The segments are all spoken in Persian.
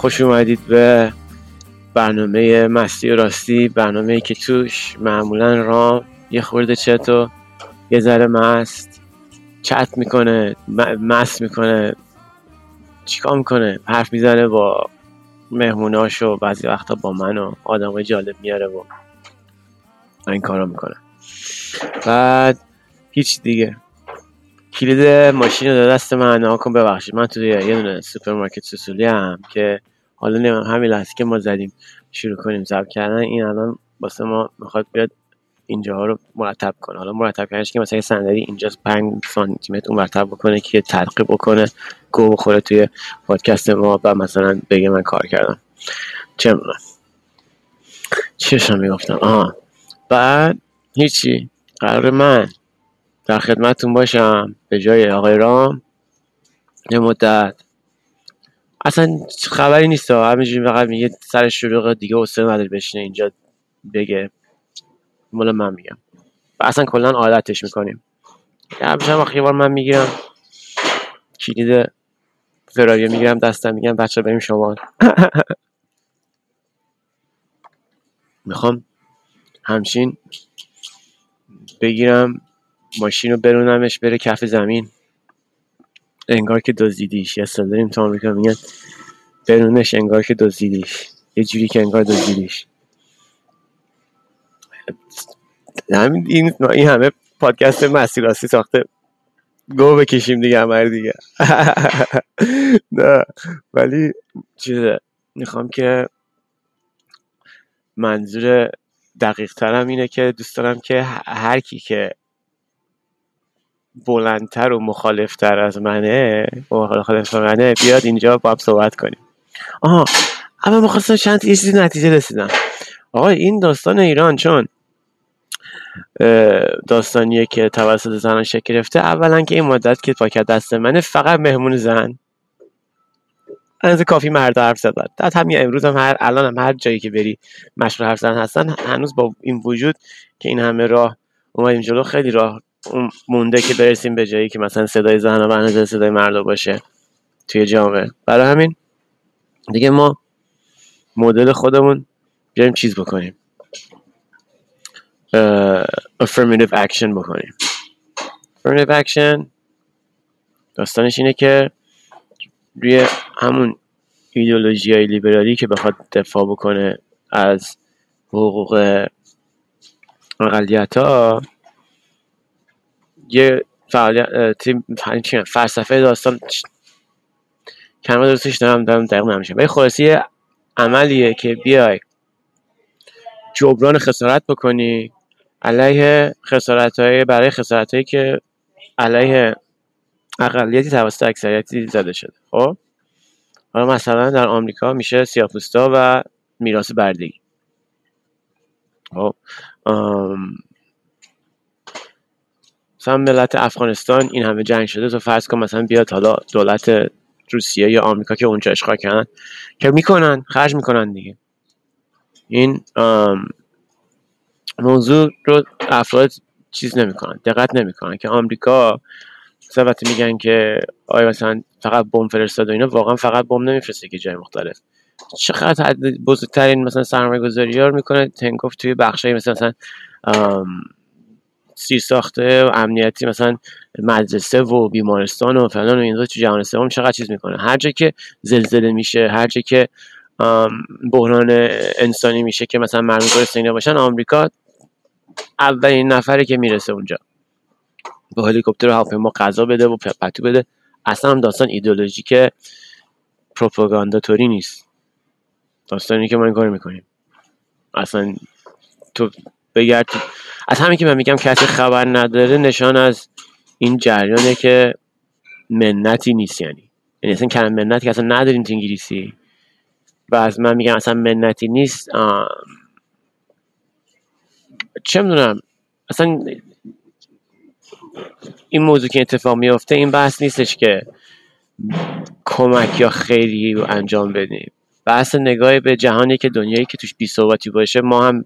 خوش اومدید به برنامه مستی و راستی برنامه که توش معمولا رام یه خورده چت و یه ذره مست چت می‌کنه مست می‌کنه. چیکار می‌کنه؟ حرف می‌زنه با مهموناش و بعضی وقتا با من و آدمای جالب میاره و این کارا می‌کنه بعد هیچ دیگه. کلید ماشین رو دست من. نگاه کن ببخشید من توی یه دونه سوپرمارکت سوسولی هم که حالا نمیم همین لحظه که ما زدیم شروع کنیم ضبط کردن این الان واسه ما می‌خواد بیاد اینجاها رو مرتب کنه. حالا مرتب کردنش که مثلا یه صندلی اینجا 5 سانتی متر مرتب بکنه که تق تق بکنه گه بخوره توی پادکست ما و مثلا بگه من کار کردم. چه می‌دونم. چشم می‌گفتم. آها. بعد هیچی. قرار من در خدمتتون باشم. به جای آقای رام یه مدت. اصلا خبری نیست. همینجوری فقط میگه سر شلوغ دیگه حوصله نداره بشینه اینجا بگه. مال من میگم. و اصلا کلا عادتش می‌کنیم. همیشه هم بار من می‌گیرم کلید فراری می‌گیرم دستم میگم بچه بریم شما می‌خوام همچین بگیرم ماشین رو برونمش بره کف زمین. انگار که دزدیدیش. اصطلاح داریم تو آمریکا میگن برونش انگار که دزدیدیش. یه جوری که انگار دزدیدیش. همین این, این همه پادکست مسیر راستی ساخته. گو بکشیم دیگه همه دیگه. نه ولی چیزه می‌خوام که منظور دقیق ترم اینه که دوست دارم که هر کی که بلندتر و مخالفتر از منه مخالف منه بیاد اینجا با هم صحبت کنیم. آها اما می‌خواستم چند یه چیزی نتیجه رسیدم. آقا این داستان ایران چون داستانیه که توسط زنان شکل گرفته اولا که این مدت که پاکت دست منه فقط مهمون زن. از کافی مرد حرف زدن بعد همین امروز هم هر الان هم هر جایی که بری مشغول حرف زدن هستن هنوز با این وجود که این همه راه اومدیم جلو خیلی راه مونده که برسیم به جایی که مثلا صدای زن و اندازه صدای مرد باشه توی جامعه. برای همین دیگه ما مدل خودمون بیایم چیز بکنیم. affirmative action بکنیم. affirmative action داستانش اینه که روی همون ایدئولوژی های لیبرالی که بخواد دفاع بکنه از حقوق اقلیت ها یه فعالیت تیم؟ فلسفه داستان کلمه درستش دارم دارم دقیق نمیشه ولی خلاصی یه عملیه که بیای جبران خسارت بکنی علیه خسارت های برای خسارت هایی که علیه اقلیتی توسط اکثریتی زده شده. خب؟ حالا مثلا در آمریکا میشه سیاه‌پوستا و میراث بردگی خب؟ مثلا ملت افغانستان این همه جنگ شده تو فرض کن مثلا بیاد حالا دولت روسیه یا آمریکا که اونجا اشغال کردن که می‌کنن خرج می‌کنن دیگه. این موضوع رو افراد چیز نمی‌کنن دقت نمی‌کنن که آمریکا مثلا میگن که آیا مثلا فقط بمب فرستاد و اینا واقعا فقط بمب نمیفرسته که جای مختلف. چقدر حد بزرگترین مثلا سرمایه گذاری ها رو می‌کنه تنکوف توی بخشای مثل مثلا سیر ساخته امنیتی مثلا مدرسه و بیمارستان و فلان و این تو جهان سوم چقدر چیز می‌کنه؟ هر جا که زلزله میشه هر جا که بحران انسانی میشه که مثلا مردم گرسنه باشن آمریکا اولین نفره که می‌رسه اونجا. با هلیکوپتر و هواپیما غذا بده و پتو بده. اصلا هم داستان ایدئولوژیک پروپاگانداتوری نیست. داستانی که ما این کار می‌کنیم. اصلا تو بگرد. از همین که من میگم کسی خبر نداره نشان از این جریانه که منتی نیست یعنی. یعنی اصلا کلمه منت که اصلا نداریم تو انگلیسی. و از من میگن اصلا منتی نیست چه می‌دونم اصلا این موضوع که اتفاق میفته این بحث نیستش که کمک یا خیلی رو انجام بدیم. بحث نگاه به جهانی که دنیایی که توش بی باشه ما هم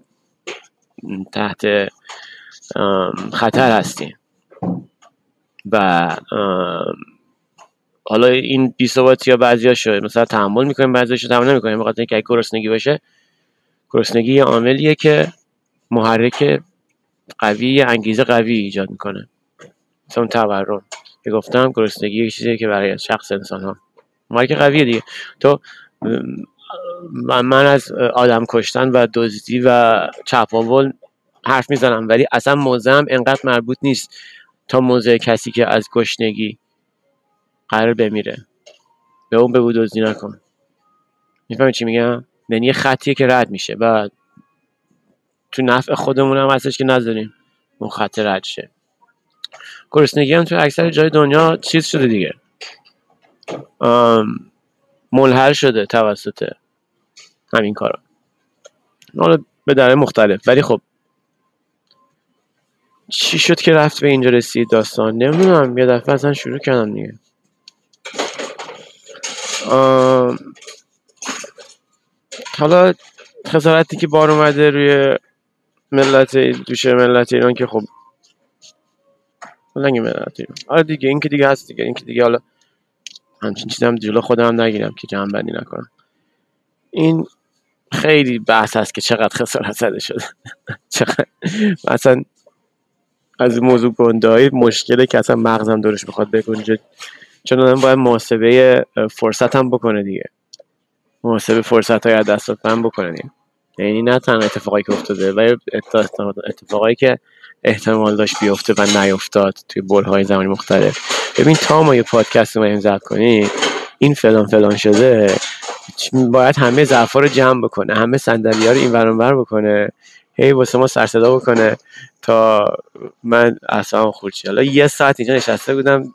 تحت خطر هستیم. و حالا این بی ثباتی یا بعضیاشو مثلا تحمل می‌کنیم بعضیاشو تحمل نمی‌کنیم بخاطر اینکه اگه گرسنگی باشه. گرسنگی یه عاملیه که محرک قوی انگیزه قوی ایجاد می‌کنه. مثلا اون تورم که گفتم گرسنگی یه چیزیه که برای شخص انسان ها محرک قویه دیگه. تو من از آدم کشتن و دزدی و چپاول حرف می‌زنم ولی اصلا موضعم انقدر مربوط نیست تا موضع کسی که از گشنگی قرار بمیره. به اون بگو دزدی نکن. می‌فهمی چی میگم؟ یعنی یه خطیه که رد میشه و تو نفع خودمون هم هستش که نذاریم اون خط رد شه. گرسنگی هم تو اکثر جای دنیا چیز شده دیگه. ملحل شده توسط همین کارا. حالا به دره مختلف. ولی خب چی شد که رفت به اینجا رسید داستان؟ نمی‌دونم یه دفعه اصلا شروع کردم دیگه. حالا خسارتی که بار اومده روی ملت دوشه ملت ایران که خب نگه ملت ایران. آره دیگه این که دیگه هست دیگه این که دیگه حالا همچین چیزم جلو خودم نگیرم که جمع بندی نکنم. این خیلی بحث هست که چقدر خسارت زده شده. چقدر؟ مثلا از موضوع گنده های مشکله که اصلا مغزم دورش بخواد بگنجه چون آدم باید محاسبه فرصت هم بکنه دیگه. محاسبه فرصت های دستات هم بکنه دیگه. یعنی نه تنها اتفاقایی که افتاده و اتفاقایی که احتمال داشت بیفته و نیفتاد توی های زمانی مختلف. ببین تا ما یه پادکست رو ضبط کنیم. این فلان فلان شده. باید همه ظرفا رو جمع بکنه همه صندلی ها رو این ور بکنه هی واسه ما سر صدا بکنه تا من اصلا خورد حالا یه ساعت اینجا نشسته بودم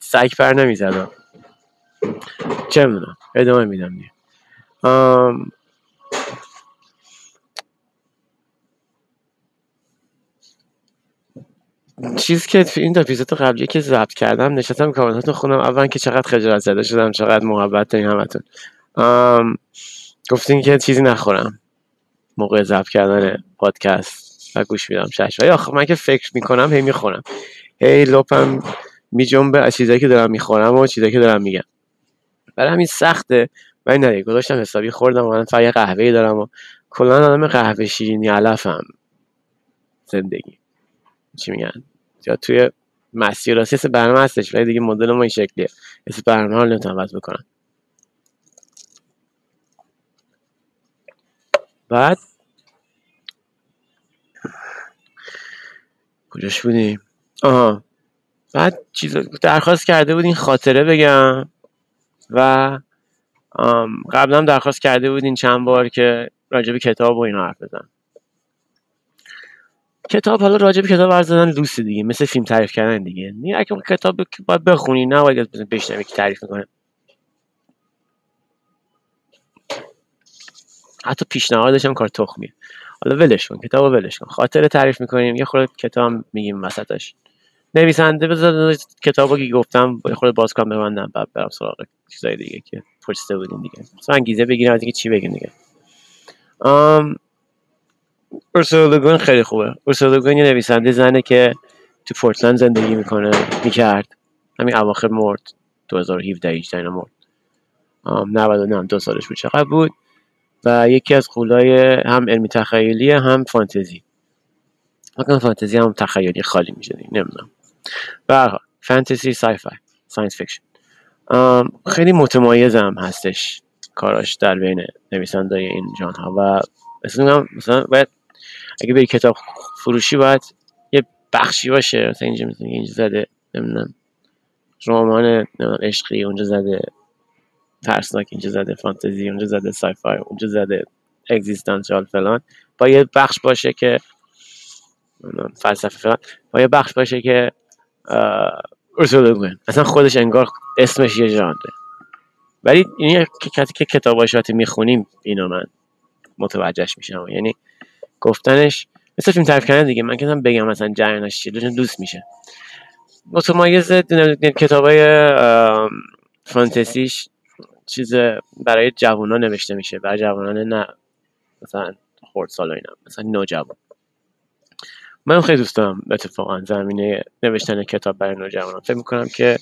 سگ پر نمی‌زدم. چه می‌دونم ادامه میدم چیز که این اپیزود قبلی که ضبط کردم نشستم کامنتاتو خونم اول که چقدر خجالت زده شدم چقدر محبت دارین همتون. گفتین که چیزی نخورم. موقع ضبط کردن پادکست و گوش میدم شش و آخه من که فکر می‌کنم هی می‌خورم. هی لپم میجنبه از چیزایی که دارم می‌خورم و چیزایی که دارم میگم. برای همین سخته. ولی نه گذاشتم حسابی خوردم من فقط قهوه دارم و کلا آدم قهوه شیرینی علفم. زندگی. چی میگن؟ یا توی مسیر راستی برنامه هستش ولی دیگه مدل ما این شکلیه. اسم برنامه رو نمی‌تونم بکنم. بعد؟ کجاش بودیم؟ آها. بعد چیز درخواست کرده بودین خاطره بگم و قبلا درخواست کرده بودین چند بار که راجب کتاب و اینا حرف بزن. کتاب حالا راجع به کتاب عرض زدن دوست دیگه مثل فیلم تعریف کردن دیگه. نه اگه کتاب باید بخونی نه باید بشنوی که تعریف می‌کنه. حتی پیشنهادش هم کار تخمیه. حالا ولش کن کتابو ولش کن. خاطر تعریف می‌کنیم یه خورده کتاب میگیم وسطش. نویسنده بذار کتابو که گفتم یه خورده باز کنم ببندم بعد برم سراغ چیزای دیگه که پرسیده بودیم دیگه. مثلا انگیزه بگیریم از اینکه چی بگیم دیگه. اورسولا خیلی خوبه. اورسولا یه نویسنده زنه که تو پورتلند زندگی می‌کنه می‌کرد. همین اواخر مرد 2017 18 اینا مرد. 99 هم دو سالش بود. چقدر بود؟ و یکی از غولای هم علمی تخیلی هم فانتزی. فکر فانتزی هم تخیلی خالی میشه نمی‌دونم. به فانتزی sci-fi science fiction. خیلی متمایز هم هستش کاراش در بین نویسنده این جان ها و مثلا مثلا باید اگه بری کتاب فروشی باید یه بخشی باشه مثلا اینجا مثلا اینجا زده نمی‌دونم رمان عشقی اونجا زده. ترسناک اینجا زده فانتزی اونجا زده سای فای اونجا زده اگزیستانسیال فلان. با یه بخش باشه که فلسفه فلان. با یه بخش باشه که ارسول اصلا خودش انگار اسمش یه ژانره. ولی این که کتاباشات می‌خونیم اینو من متوجهش میشم. یعنی گفتنش مثل فیلم تعریف کردن دیگه. من که بگم مثلا جریانش چیه دوست میشه. متمایز کتاب های فانتزیش چیز برای جوانان نوشته میشه برای جوانان نه مثلا خورد سال اینا مثلا نوجوان. من خیلی دوست دارم اتفاقا زمینه نوشتن کتاب برای نوجوانان. فکر می‌کنم که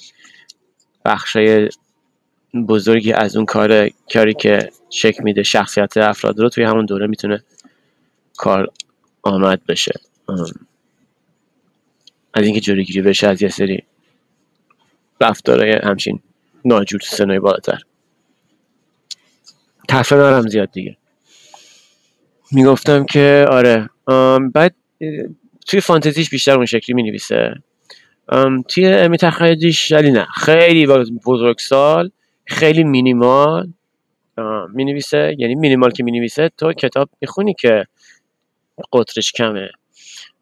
بخشای بزرگی از اون کار کاری که شکل میده شخصیت افراد رو توی همون دوره می‌تونه کار آمد بشه. از اینکه جلوگیری بشه از یه سری رفتارهای همچین ناجور سنوی بالاتر. تفره دارم زیاد دیگه. می‌گفتم که آره بعد توی فانتزیش بیشتر اون شکلی می نویسه توی علمی تخیلیش ولی نه خیلی بزرگسال خیلی مینیمال می نویسه یعنی مینیمال که می نویسه تو کتاب می‌خونی که قطرش کمه.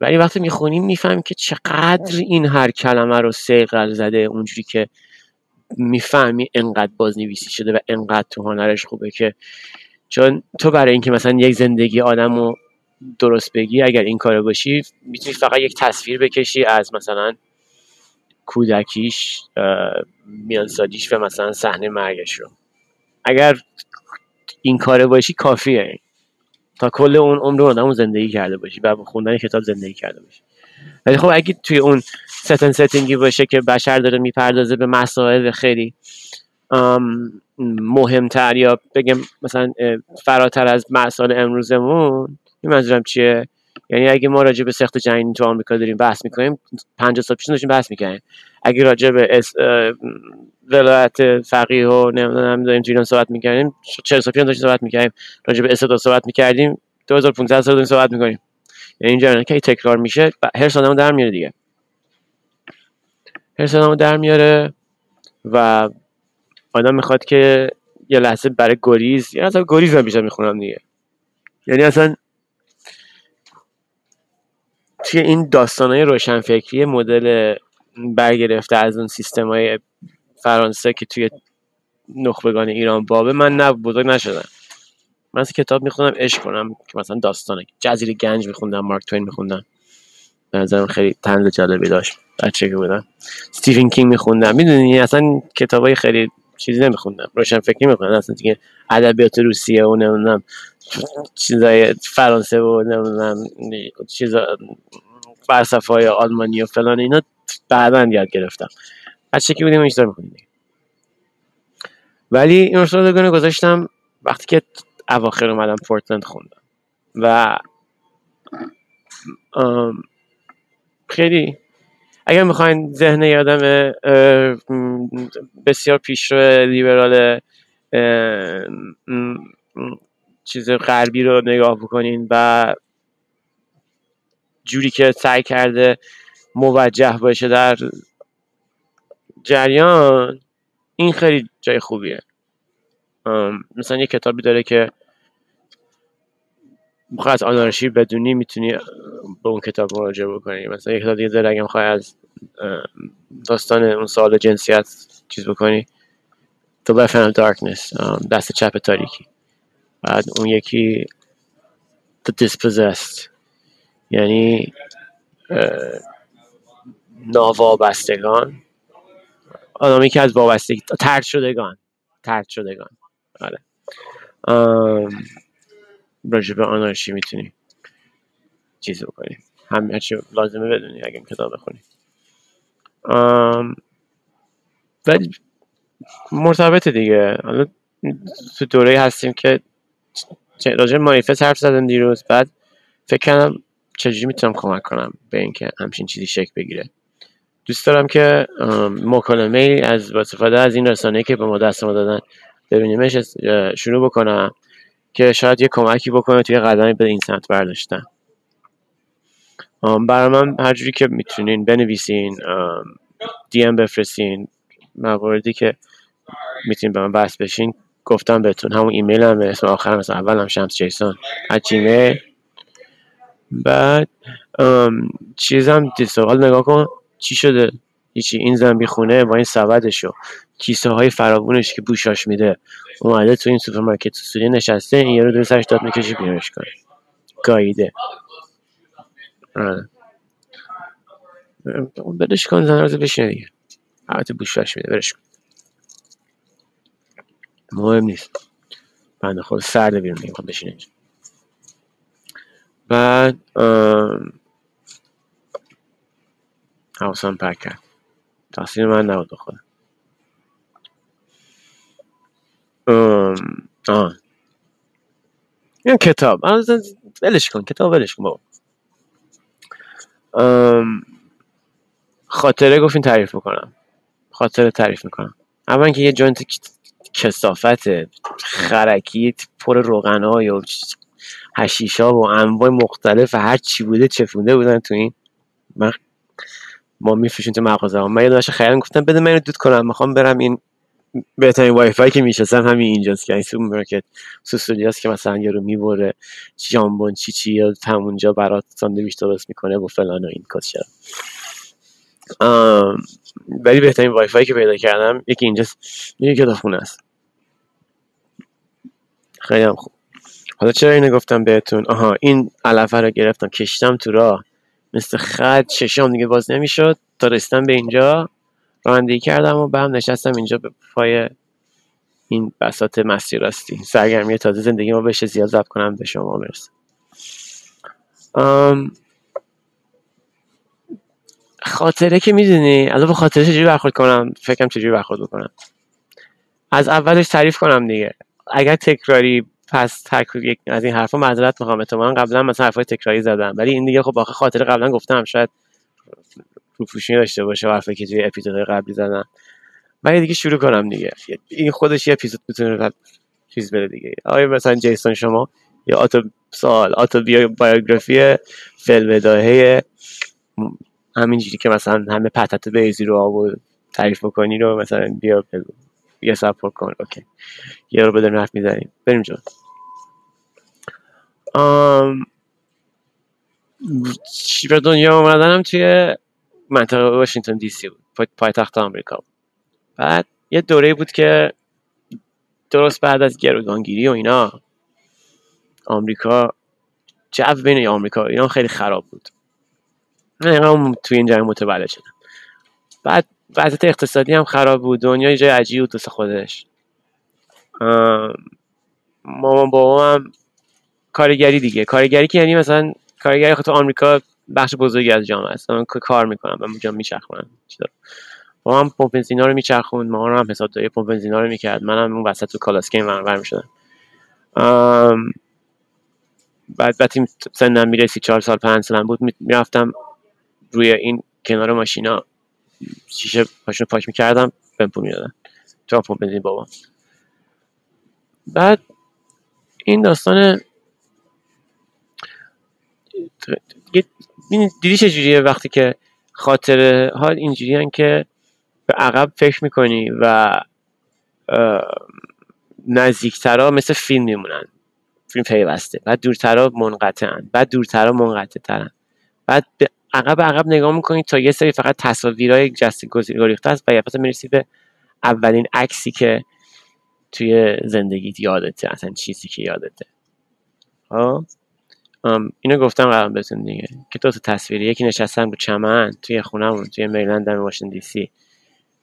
ولی وقتی می‌خونیم می‌فهمیم که چقدر این هر کلمه رو سیقل زده اونجوری که می‌فهمی انقدر بازنویسی شده و انقدر تو هنرش خوبه که چون تو برای اینکه مثلا یک زندگی آدم رو درست بگی اگر این کارو باشی می‌تونی فقط یک تصویر بکشی از مثلا کودکیش میانسالیش و مثلا صحنه مرگش رو. اگر این کاره باشی کافیه. تا کل اون عمر آدم زندگی کرده باشی و خوندن کتاب زندگی کرده باشی. ولی خب اگه توی اون ستن ستینگی باشه که بشر داره می‌پردازه به مسائل خیلی مهمتر یا بگم مثلا فراتر از مسائل امروزمون این منظورم چیه؟ یعنی اگه ما راجع به سخت جنین تو آمریکا داریم بحث می‌کنیم 50 سال پیش داشتیم بحث می‌کنیم اگه راجع به ولایت فقیه و نمی‌دونم داریم تو ایران صحبت می‌کردیم 40 سال پیش داشتیم صحبت می‌کردیم راجع به استاد صحبت می‌کردیم 2500 سال داریم صحبت می‌کنیم. یعنی اینجا که تکرار میشه هر سال در میاره دیگه. هر سال در میاره و آدم می‌خواد که یه لحظه برای گریز یا اصلا گریز من بیشتر می‌خونم دیگه. یعنی اصلا توی این داستانهای روشنفکری مدل برگرفته از اون سیستم های فرانسه که توی نخبگان ایران بابه من نه بزرگ نشدم. من از کتاب میخوندم عشق کنم که مثلا داستانه. جزیره گنج میخوندم مارک توین میخوندم. به نظرم خیلی تنز جالبی داشت. بچه که بودم. ستیفن کینگ میخوندم. می‌دونی اصلا کتابای خیلی چیزی نمیخوندم. روشن فکری میخوندم. اصلا دیگه ادبیات روسیه و نمی‌دونم چیزای فرانسه و نمی‌دونم چیزا فلسفه های آلمانی و فلان اینا بعدا یاد گرفتم. بچه که بودیم اینجا می‌خونیم ولی این رو گذاشتم. وقتی که اواخر اومدم پورتلند خوندم. و خیلی اگر می‌خواین ذهن یادم بسیار پیشرو لیبرال چیز غربی رو نگاه بکنین و جوری که سعی کرده موجه باشه در جریان این خیلی جای خوبیه. مثلا یه کتابی داره که می‌خوای از آنارشی بدونی می‌تونی به اون کتاب مراجعه بکنی. مثلا یک کتاب دیگه داره اگه می‌خوای از داستان اون سال جنسیت چیز بکنی The Left Hand of Darkness دست چپ تاریکی. بعد اون یکی The Dispossessed. یعنی ناوابستگان. آدمی که از وابستگی ترد شدگان. ترد شدگان. آره. راجع به آنارشی می‌تونی چیز بکنی؟ هم هرچی لازمه بدونی اگه کتاب بخونی. ولی مرتبط دیگه. حالا تو دوره هستیم که راجع مانیفست حرف زدن دیروز. بعد فکر کردم چجوری می‌تونم کمک کنم به اینکه همچین چیزی شکل بگیره. دوست دارم که مکالمه از با استفاده از این رسانه که به ما دست ما دادن ببینیمش شروع بکنم. که شاید یه کمکی بکنه توی قدمی به این سمت برداشتن. برای من هر جوری که می‌تونین بنویسین دی ام بفرستین مواردی که می‌تونین به من بحث بشین گفتم بهتون. همون ایمیل هم اسم آخر مثلا اول هم شمس جیسون از جیمیل بعد چیزم حال نگاه کن. چی شده؟ هیچی. این زن خونه با این سبدشو کیسه های فراوونش که بوشاش میده. اومده تو این سوپرمارکت سوری نشسته این یه رو دو سرش داد می‌کشه بیرونش کنه گاییده. آره. اون بدش کن زن رو بشینه دیگه. البته بوشاش میده برش کن. مهم نیست. بنده خود سرد بیرون میگم بشینه اینجا. بعد حواسم پک کرد تقصیر من نبود آه. این کتاب. ولش کن کتاب ولش کن بابا. خاطره گفتین تعریف می‌کنم. خاطره تعریف می‌کنم. اول که یه جوینت کسافت خرکی پر روغن های و هشیشا و انواع مختلف هر چی بوده چفونده بودن تو این. من ما میفروشیم تو مغازه من یه داشت خیلی گفتم بده من دود کنم می‌خوام برم این بهترین وای فای که میشستم همین اینجاست که این سوپرمارکت سوسولیاست که مثلا یارو می‌بره جامبون چی چی یا همونجا برات ساندویچ درست می‌کنه و فلان و این کاسیا ولی بهترین وای فای که پیدا کردم یکی اینجاست. یکی کتابخونه است. خیلی هم خوب. حالا چرا اینو گفتم بهتون؟ آها این علفه رو گرفتم. کشتم تو راه. مثل خد چشام دیگه باز نمی‌شد. تا رسیدم به اینجا. رانندگی کردم و به هم نشستم اینجا به پای این بسات مستی راستی. سرگرمی تازه زندگی ما بشه زیاد ضبط کنم به شما. برسه خاطره که می‌دونی الان به خاطره چجوری برخورد کنم؟ فکرم چجوری برخورد بکنم؟ از اولش تعریف کنم دیگه. اگر تکراری پس تکراری از این حرفا معذرت می‌خوام. احتمالاً قبلا مثلا حرفای تکراری زدم. ولی این دیگه خب آخه خاطره قبلا گفتم شاید روپوشی داشته باشه حرفی که توی اپیزودهای قبلی زدم ولی دیگه شروع کنم دیگه. این خودش یه اپیزود می‌تونه چیز بده دیگه. آیا مثلا جیسون شما یا آتو سوال آتو بایوگرافی فلوداهه همینجوری که مثلا همه پتت بیزی رو آب تعریف بکنی رو مثلا بیا بگو. یه سپورت کن. اوکی. یه رو بدون حرف می‌زنیم. بریم جلو. به دنیا اومدنم توی منطقه واشنگتن دی سی بود. پایتخت آمریکا بود. بعد یه دوره بود که درست بعد از گروگانگیری و اینا آمریکا جو بین آمریکا اینا خیلی خراب بود. من توی این جنگ متولد شدم. بعد وضعیت اقتصادی هم خراب بود. دنیا جای عجیب بود خودش. مامان بابا هم کارگری دیگه. کارگری که یعنی مثلا کارگری خود تو آمریکا بخش بزرگی از جامعه است. من کار می‌کنم و اونجا میچرخونم. با هم پمپ بنزینا رو میچرخوند ما رو هم حساب داری پمپ بنزینا رو می‌کرد. منم اون وسط تو کالاسکین ور می‌شدم. بعد وقتی سنم می‌رسی چهار سال پنج سالم بود می‌رفتم روی این کنار ماشینا شیشه پاشون پاک می‌کردم بهم پول می‌دادن. تو پمپ بنزین بابا. بعد این داستان دیدی چجوریه وقتی که خاطره ها اینجوری که به عقب فکر می‌کنی و نزدیکترها مثل فیلم میمونن. فیلم پیوسته. بعد دورترها منقطعن. بعد دورترها منقطع ترن بعد به عقب عقب نگاه می‌کنی تا یه سری فقط تصاویرهای جست گریخته است و یه می‌رسی به اولین عکسی که توی زندگیت یادته اصلا چیزی که یادته. ها اینو گفتم قبلا بهتون دیگه. که دو تا تصویری یکی نشستم رو چمن توی خونم توی میلند در واشنگتن دی سی.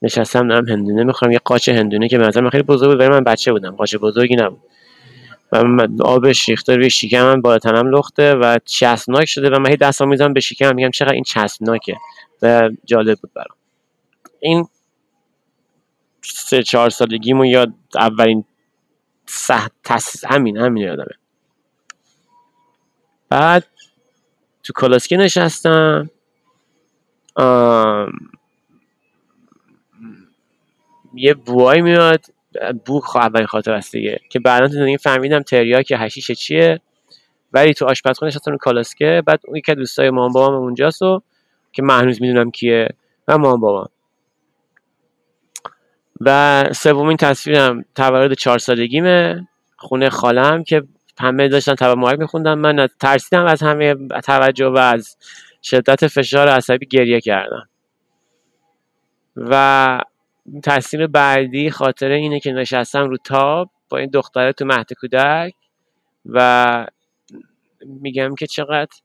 نشستم دارم هندونه می‌خورم یه قاچ هندونه که به نظر من خیلی بزرگ بود ولی من بچه بودم قاچ بزرگی نبود. و آبش ریخته روی شکمم بالا تنم لخته و چسبناک شده و من هی دستم می‌زنم به شکمم میگم چقدر این چسبناکه و جالب بود برام. این سه چهار سالگیمو یاد اولین سه تس همین همین یادمه. بعد تو کلاسکی نشستم. یه بوای میاد. بو اولین خاطر است دیگه. که بعدا تو زندگی فهمیدم تریاک هشیش چیه. ولی تو آشپزخونه نشستم رو کالاسکه بعد اون که دوستای مامان بابام اونجاست و که من می‌دونم کیه. و مامان بابام. و سومین تصویرم تولد چهار سالگیمه. خونه خالم که همه داشتن تبا مارک میخوندم من ترسیدم از همه توجه و از شدت فشار عصبی گریه کردم. و تصمیم بعدی خاطر اینه که نشستم رو تاب با این دختره تو مهد کودک و میگم که چقدر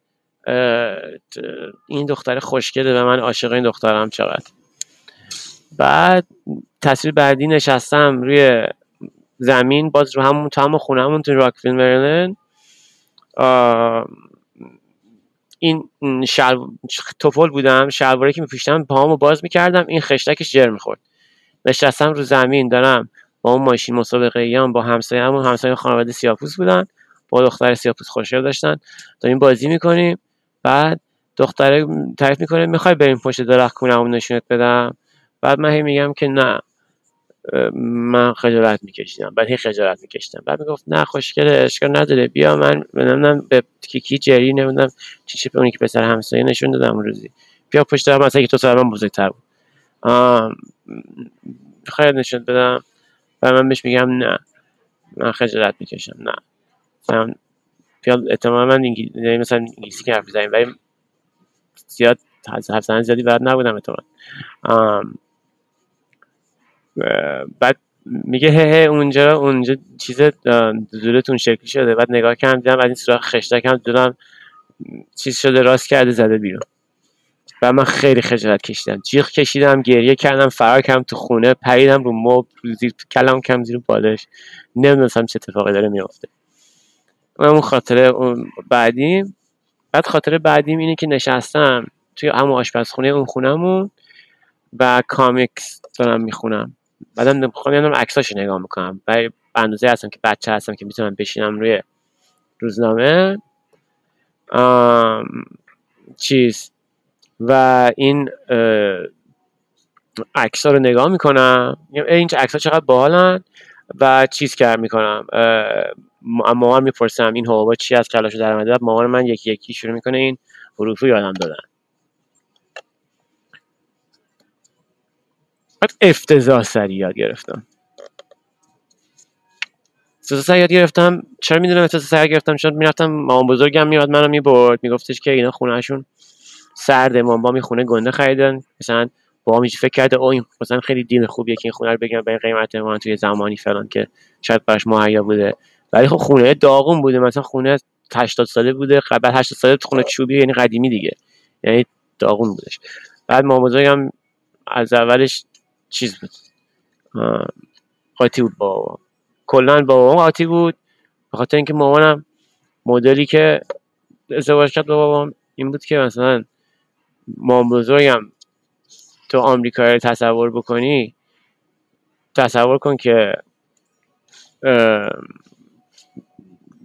این دختر خوشگله و من عاشق این دخترم چقدر. بعد تصویر بعدی نشستم روی زمین باز رو همون تو همون خونهمون تو راکفیل مریلند این شل... توفل بودم شلواری که میپوشتم پاهامو باز می‌کردم این خشتکش جر می‌خورد. نشستم رو زمین دارم با اون ماشین مسابقه ایام با همسایه‌مون همسایه خانواده سیاپوس بودن. با دختر سیاپوس خوشگل داشتن. داریم بازی می‌کنیم. بعد دختره تعریف می‌کنه می‌خوای بریم پشت درخت کونمون نشونت بدم؟ بعد من هی میگم که نه. من خجالت میکشیدم. بعد هی خجالت میکشیدم. بعد می‌گفت نه خوشگله اشکال نداره. بیا من نمی‌دونم به کیکی جری نمی‌دونم چی چی اونی که پسر همسایه نشون دادم روزی. بیا پشت درخت مثلا که تو سر من بزرگتر بود. خیلی نشون بدم و من بهش میگم نه. من خجالت می‌کشم. نه. مثلا احتمال من یعنی مثلا انگلیسی که حرف بزنیم ولی زیاد حرف زیادی بعد نبودم احتمال بعد میگه هه هه اونجا اونجا چیز زورتون شکلی شده. بعد نگاه کردم دیدم بعد این سراخ خشتک هم دیدم چیز شده راست کرده زده بیرون. و من خیلی خجالت کشیدم. جیغ کشیدم گریه کردم فرار کردم تو خونه پریدم رو مب زیر کلم کم زیر بالش. نمی‌دونستم چه اتفاقی داره میافته. اون خاطره اون بعدیم بعد خاطره بعدیم اینه که نشستم توی همون آشپزخونه اون خونهمون و کامیکس دارم می‌خونم. بعدم می‌خوام عکساشو نگاه می‌کنم. و اندازه هستم که بچه هستم که می‌تونم بشینم روی روزنامه. چیز. و این عکس رو نگاه می‌کنم. این عکس ها چقدر باحالن و چیز کرد می‌کنم. مامان می‌پرسم این حبابا چی از کلاشو در آمده مامان من یکی یکی شروع می‌کنه این حروف رو یادم دادن. افتضاح سری یاد گرفتم. افتضاح سری یاد گرفتم. چرا می‌دونم افتضاح سری گرفتم؟ چون می‌رفتم مامان بزرگم میاد منو می‌برد. میگفتش که اینا خونهشون سرده. مامان با گنده خریدن. مثلا با میشه فکر کرده او این مثلا خیلی دیل خوبیه که این خونه رو بگم به قیمت ما توی زمانی فلان که شاید براش مهیا بوده. ولی خب خونه داغون بوده. مثلا خونه 80 ساله بوده. قبل 80 ساله خونه چوبی یعنی قدیمی دیگه. یعنی داغون بودش. بعد مامان بزرگم از اولش چیز بود. قاطی بود با کلا با قاطی بود. به خاطر اینکه مامانم مدلی که ازدواج کرد با بابام این بود که مثلا مام بزرگم تو آمریکا رو تصور بکنی تصور کن که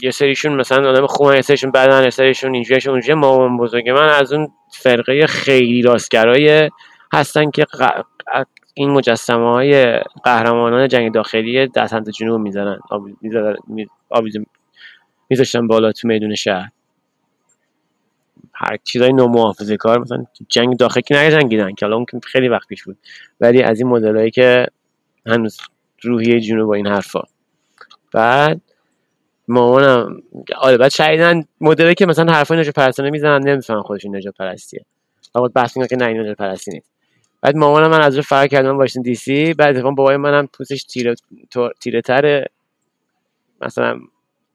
یه سریشون مثلا آدم خوبن یه سریشون بدن یه سریشون اینجوریشون اونجوری مامان بزرگ من از اون فرقه خیلی راستگرای هستن که این مجسمه های قهرمانان جنگ داخلی دستند جنوب می‌زنن میذاشتن بالا تو میدون شهر. هر چیزای محافظه کار مثلا جنگ داخلی که نجنگیدن که الان خیلی وقت پیش بود. ولی از این مدلایی که هنوز روحیه جنوب با این حرفا. بعد مامانم آره بعد شایدن مدلی که مثلا حرفای نجات پرستانه می‌زنن نمی‌فهمن خودشون نجات پرستیه. بحث که نه این نجات پرستی نیست. بعد مامانم من از فرق کردم واشنگتن دی سی. بعد اتفاقا بابای منم پوستش تیره تیره تره مثلا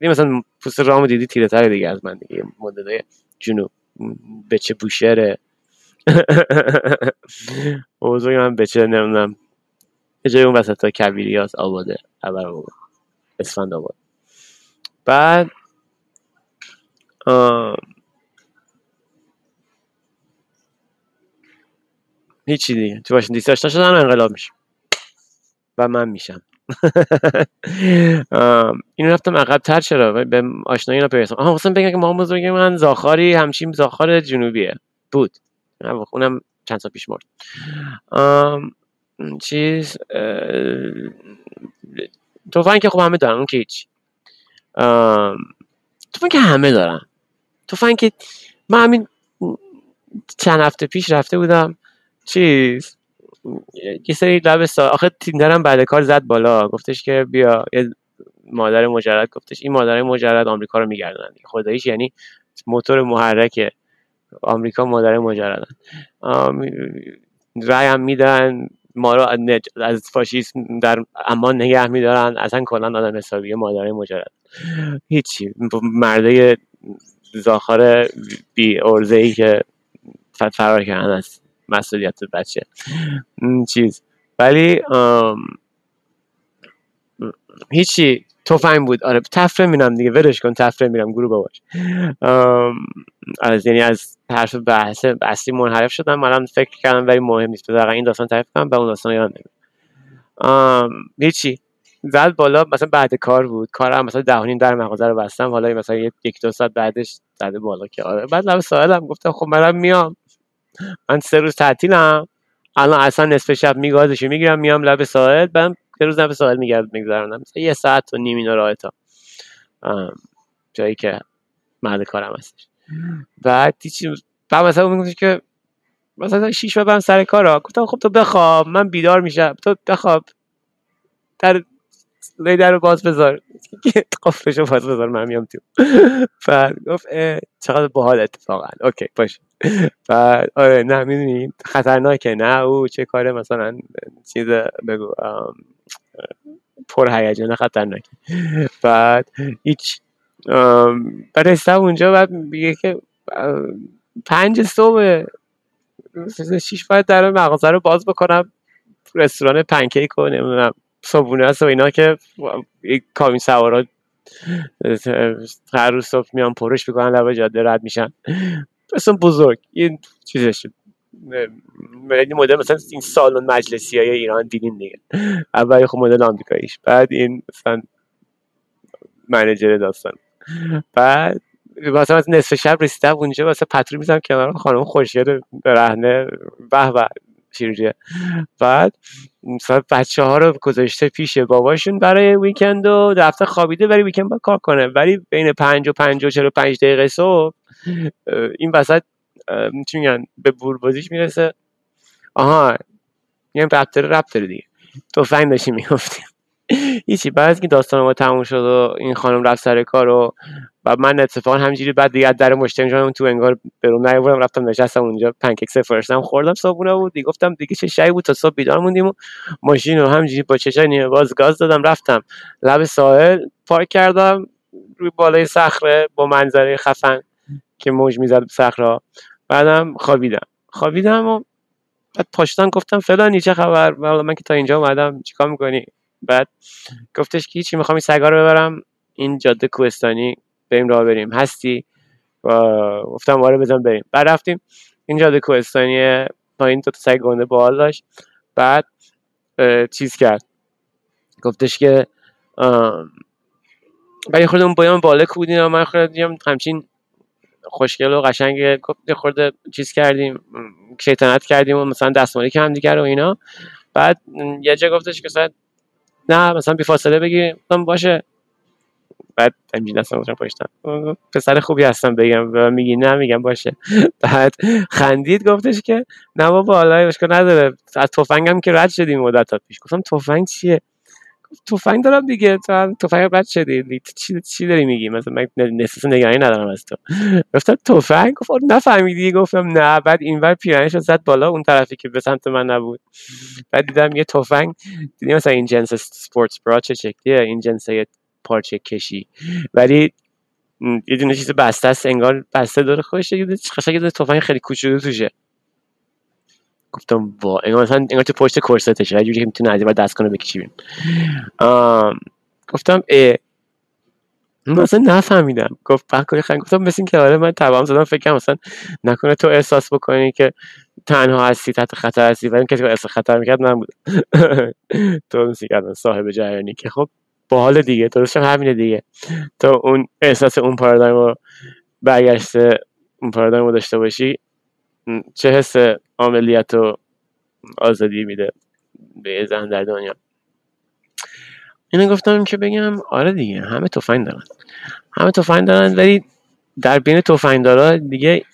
مثلا پوست رامو دیدی تیره تره دیگه از من دیگه. مدل جنوب. بچه بوشره بزرگ من بچه نمی‌دونم. یه جای اون وسط ها کبیریاس آباده. ابر آباد اسفند آباد. بعد هیچی دیگه. تو واشنگتن آشنا شدن انقلاب میشه. و من میشم. اینو رفتم عقب تر چرا به آشنایی اینا پیرسم آها واسه بگم که ما بزرگ من زاخاری همچین زاخار جنوبیه. بود. اونم چند سال پیش مرد. چیز که خب همه دارن اون که هیچ. که همه دارن. که من همین چند هفته پیش رفته بودم. چیز؟ یه سری لب سا... آخه تیندرم بعد کار زد بالا. گفتش که بیا. یه مادر مجرد گفتش این مادر مجرد آمریکا رو میگردن خداییش یعنی موتور محرک آمریکا مادر مجردن. رای هم میدن. ما رو از فاشیسم در امان نگه میدارن. اصلا کلا آدم حسابی مادر مجرد. هیچی. مرده زاخار بی ارزه ای که فرار کردن از مسئولیت بچه. چیز. ولی هیچی توفنگ بود. آره تفره میرم دیگه. ولش کن تفره میرم گروه باباش. از یعنی از حرف بحث اصلی منحرف شدم. من فکر کردم ولی مهم نیست. بذار این داستان تعریف کنم به اون داستان یاد نمیم هیچی. زد بالا. مثلا بعد کار بود. کارم مثلا دهونیم در مغازه رو بستم. حالا مثلا یک دو ساعت بعدش زده بالا که آره. بعد لب سوالم گفتم خب منم میام. من سه روز تعطیلم. الان اصلا نصف شب میگازشو می‌گیرم میام لب ساحل. بعد یه روز به سوال میگرد میگذرونم. مثلا یه ساعت و نیم اینا راه تا. جایی که محل کارم هستش. بعد چی بعد مثلا اون که مثلا شیش برم سر کار گفتم خب تو بخواب من بیدار میشم. تو بخواب. در لی در رو باز بذار. قفلش رو باز بذار من میام تو. بعد گفت چقدر باحال اتفاقا. اوکی باشه. بعد آره نه می‌دونی خطرناکه نه او چه کاره مثلا چیز بگو پر هیجان خطرناک بعد هیچ بعد اونجا بعد میگه که پنج صبح شیش باید در مغازه رو باز بکنم رستوران پنکیک و نمی‌دونم صبحونه هست و اینا که کامی سوارا هر روز صبح میان پرش بکنن لبه جاده رد میشن. اصلا بزرگ این چیزش این مدل مثلا این سالن مجلسی های ایران دیدیم دیگه. اول خب مدل آمریکاییش بعد این مثلا منیجر داستان. بعد مثلا از نصف شب رسیدم اونجا واسه پترو می‌زنم کنار خانم خوشگل رهنه به به شیریه بعد مثلا بچه ها رو گذاشته پیش باباشون برای ویکند و دفتر خوابیده ولی ویکند با کار کنه. ولی بین پنج و پنج و چلو پنج دقیقه صبح این وسط چی میگن به بوربازیش می‌رسه. آها یه رپتر رپتر دیگه. توفنگ داشتی می‌گفتیم. هیچی بعد از که داستان ما تموم شد و این خانم رفت سر کار و و من اتفاقا همینجوری بعد دیگه در مشتری اون تو انگار برون نیوردم رفتم نشستم اونجا پنکیک سفارشتم خوردم صبحونه بود دیگه گفتم دیگه چه شایی بود تا صبح بیدار موندیم و ماشین رو همینجوری با چشای نیمه باز گاز دادم رفتم. لب ساحل پارک کردم روی بالای صخره با منظره خفن. که موج می‌زد صخره. بعدم خوابیدم. خوابیدم و بعد پاشتن گفتم فلانی چه خبر؟ من که تا اینجا اومدم چیکار می‌کنی؟ بعد گفتش که چی می‌خوام این سگا رو ببرم. این جاده کوهستانی بریم راه بریم. هستی؟ و گفتم آره بزن بریم. بعد رفتیم این جاده کوهستانی پایین تو سگ گنده بال داشت. بعد چیز کرد. گفتش که بعد خورده اون بایان بالا کودین من خورده همچین خوشگل و قشنگ خورده چیز کردیم شیطنت کردیم و مثلا دستمالی که هم دیگر و اینا. بعد یه جا گفتش که نه مثلا بی فاصله بگی باشه. بعد همین دستم گذاشتم پشتم پسر خوبی هستم بگم. و میگی نه میگم باشه. بعد خندید گفتش که نه بابا حالا اشکال نداره. از تفنگم که رد شدیم مدت پیش. گفتم تفنگ چیه؟ تفنگ دارم دیگه. تو تفنگ رد شدی چی چی داری میگی؟ مثلا من نسبت نگرانی ندارم از تو. گفتم تفنگ گفت نفهمیدی؟ گفتم نه. بعد اینور پیرنش زد بالا اون طرفی که به سمت من نبود. بعد دیدم یه تفنگ دیدم مثلا این جنس سپورتس برا چه شکلیه؟ این جنس پارچه کشی. ولی یه دونه چیز بسته است انگار بسته داره. خودش یه یه تفنگ خیلی کوچولو توشه. گفتم وا انگار مثلا انگار تو پشت کورستشه یه جوری می‌تونه از این دست کنه بکشی گفتم اه مثلا نفهمیدم. گفت بعد خیلی گفتم مثل که آره من تبام زدم فکر کنم مثلا نکنه تو احساس بکنی که تنها هستی تحت خطر هستی. ولی کسی که احساس خطر می‌کرد من بود تو مثل صاحب جریانی که خب حال دیگه درست همینه دیگه. تا اون احساس اون پارادایم رو برگشته اون پارادایم رو داشته باشی. چه حس عملیت و آزادی میده به زن در دنیا؟ اینو گفتم که بگم آره دیگه همه توفنگ دارن. همه توفنگ دارن ولی در بین توفنگ دارا دیگه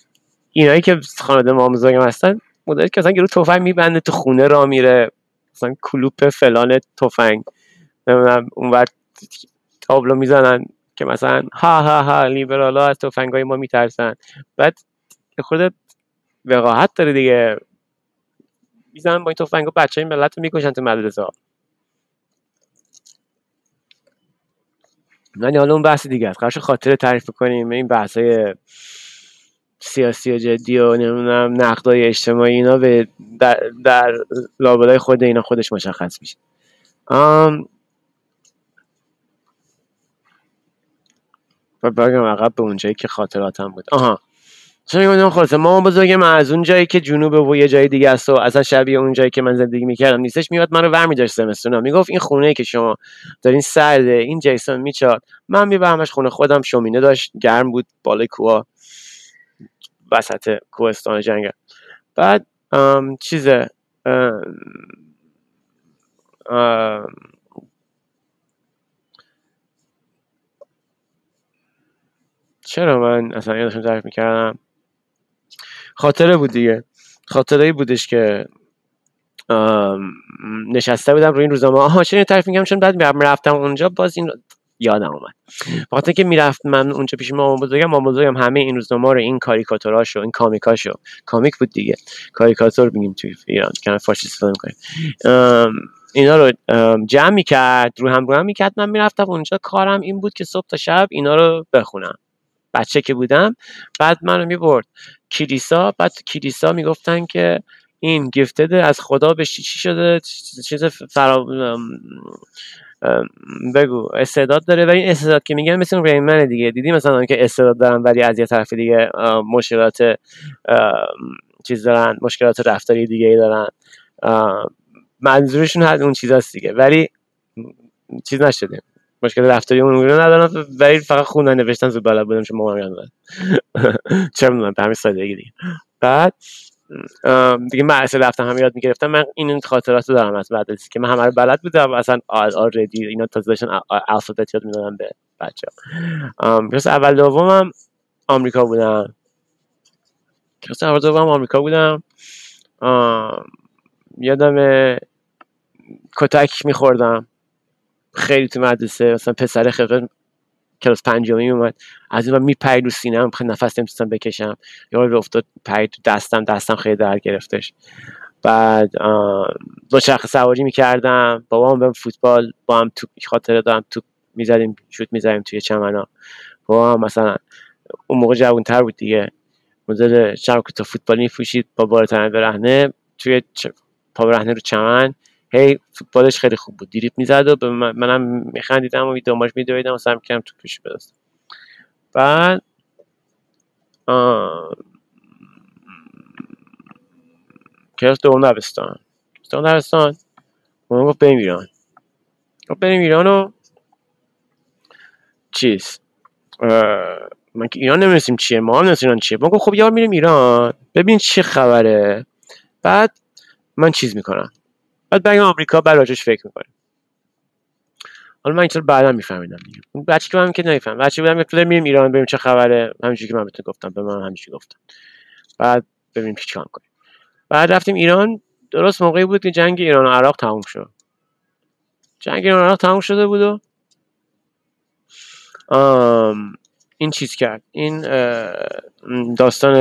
اینایی که خانواده مامزاگم هستن مدل که اصلا گرو توفنگ میبنده تو خونه را میره. مثلا کلوپ فلان توفنگ نمی‌دونم اون تابلو می‌زنن که مثلا ها ها ها لیبرال ها از توفنگ ما میترسن. بعد خود وقاحت داره دیگه. می‌زنن با این تفنگ و بچه این ملت رو می‌کشن تو مدرسه ها. ولی حالا اون بحث دیگه است. قرار خاطر تعریف کنیم. این بحث های سیاسی و جدی و نمی‌دونم نقدای اجتماعی اینا به در, در لابلای خود اینا خودش مشخص میشه. و برگم عقب به اونجایی که خاطراتم بود. آها. چون میگم خلاصه ما بزرگم از اون جایی که جنوب و یه جای دیگه است و اصلا شبیه اون جایی که من زندگی می‌کردم نیستش میاد منو ور میداشت زمستونا. می‌گفت این خونه که شما دارین سرده این جیسون میچاد. من میبرمش خونه خودم شومینه داشت گرم بود بالای کوه وسط کوهستان جنگل. بعد چیزه چرا من اصلا یادشون تعریف می‌کردم؟ خاطره بود دیگه. خاطره بودش که نشسته بودم روی این روزنامه. آها چرا تعریف میگم؟ چون بعد رفتم اونجا باز این یادم اومد. وقتی که می‌رفت من اونجا پیش مامان بزرگم مامان بزرگم همه این روزنامه رو این کاریکاتوراشو این کامیکاشو کامیک بود دیگه. کاریکاتور بگیم توی ایران که فارسی استفاده می‌کنیم. اینا رو جمع می‌کرد رو هم رو هم می‌کرد. من می‌رفتم اونجا کارم این بود که صبح تا شب اینا رو بخونم. بچه که بودم بعد منو می‌برد. کلیسا بعد کلیسا می‌گفتن که این گفتده از خدا به چی شده؟ چیز فرا بگو استعداد داره؟ ولی این استعداد که میگن مثل ریمن دیگه. دیدی مثلا که استعداد دارن ولی از یه طرف دیگه مشکلات چیز دارن مشکلات رفتاری دیگه دارن. منظورشون هست اون چیزاست دیگه. ولی چیز نشده مشکل رفتاری اون ندارم ولی فقط خوندن نوشتن زود بلد بودم چون مامان یاد چه می‌دونم به همین سادگی دیگه. بعد دیگه مدرسه رفتم هم یاد می‌گرفتم. من این خاطرات رو دارم از مدرسه که من همه رو بلد بودم. اصلا آردی اینا تازه داشتن الفابت یاد می‌دادم به بچه اول دومم آمریکا بودم. پس اول دوم آمریکا بودم. یادم کتک میخوردم. خیلی تو مدرسه مثلا پسر خیلی کلاس پنجمی اومد. از این میپرید رو سینم خیلی نفس نمی‌تونستم بکشم. یا افتاد پرید تو دستم دستم خیلی در گرفتش. بعد با چرخ سواری می‌کردم. بابام به فوتبال با هم تو خاطره دارم تو می‌زدیم شوت می‌زدیم توی چمنا بابا هم مثلا اون موقع جوانتر بود دیگه. مدل چند تا فوتبالی میفوشید با بار برهنه توی پا برهنه رو چمن. هی فوتبالش خیلی خوب بود. دیریپ می‌زد و من منم میخندیدم و دنبالش میدویدم و سعی می‌کردم تو پیش برسم بعد کلاس دوم دبستان. دوم دبستان. اون گفت بریم ایران. گفت بریم ایران و چیز من که ایران نمی‌رسیم چیه ما هم ایران چیه. ما گفت خب یار میریم ایران. ببین چه خبره. بعد من چیز می‌کنم. بعد برگم آمریکا بعد راجش فکر می‌کنیم. حالا من اینطور بعدا میفهمیدم دیگه. اون بچه که من که نمیفهم بچه بودم که میریم ایران ببینیم چه خبره. همینجوری که من بهتون گفتم به من همیشه گفتم بعد ببینیم چی چیکار کنیم بعد رفتیم ایران. درست موقعی بود که جنگ ایران و عراق تموم شد. جنگ ایران و عراق تموم شده بود و این چیز کرد. این داستان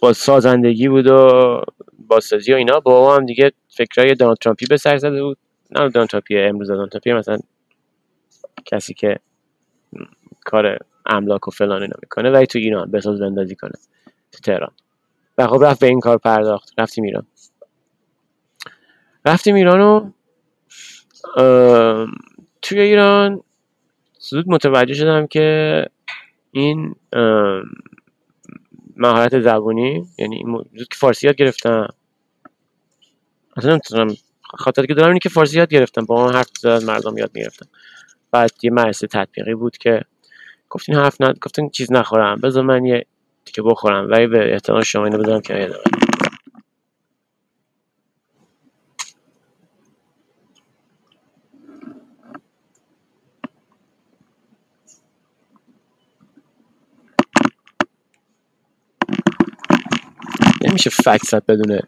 با سازندگی بود و بازسازی و اینا با هم دیگه فکرای دونالد ترامپی به سر زده بود. نه دونالد ترامپی امروز دونالد ترامپی مثلا کسی که کار املاک و فلان اینا می‌کنه ولی تو ایران بساز بندازی کنه تو تهران. و خب رفت به این کار پرداخت. رفتیم ایران. رفتیم ایران و توی ایران زود متوجه شدم که این مهارت زبونی یعنی زود که فارسی یاد گرفتم. اصلا نمی‌تونم. خاطر که دارم اینه که فارسی یاد گرفتم با اون حرف زدن مردم یاد می‌گرفتم بعد یه مدرسه تطبیقی بود که گفتین حرف ند گفتین چیز نخورم بذار من یه تیکه بخورم. ولی به احتمال شما اینو بدونم که یاد نمیشه فکس بدونه.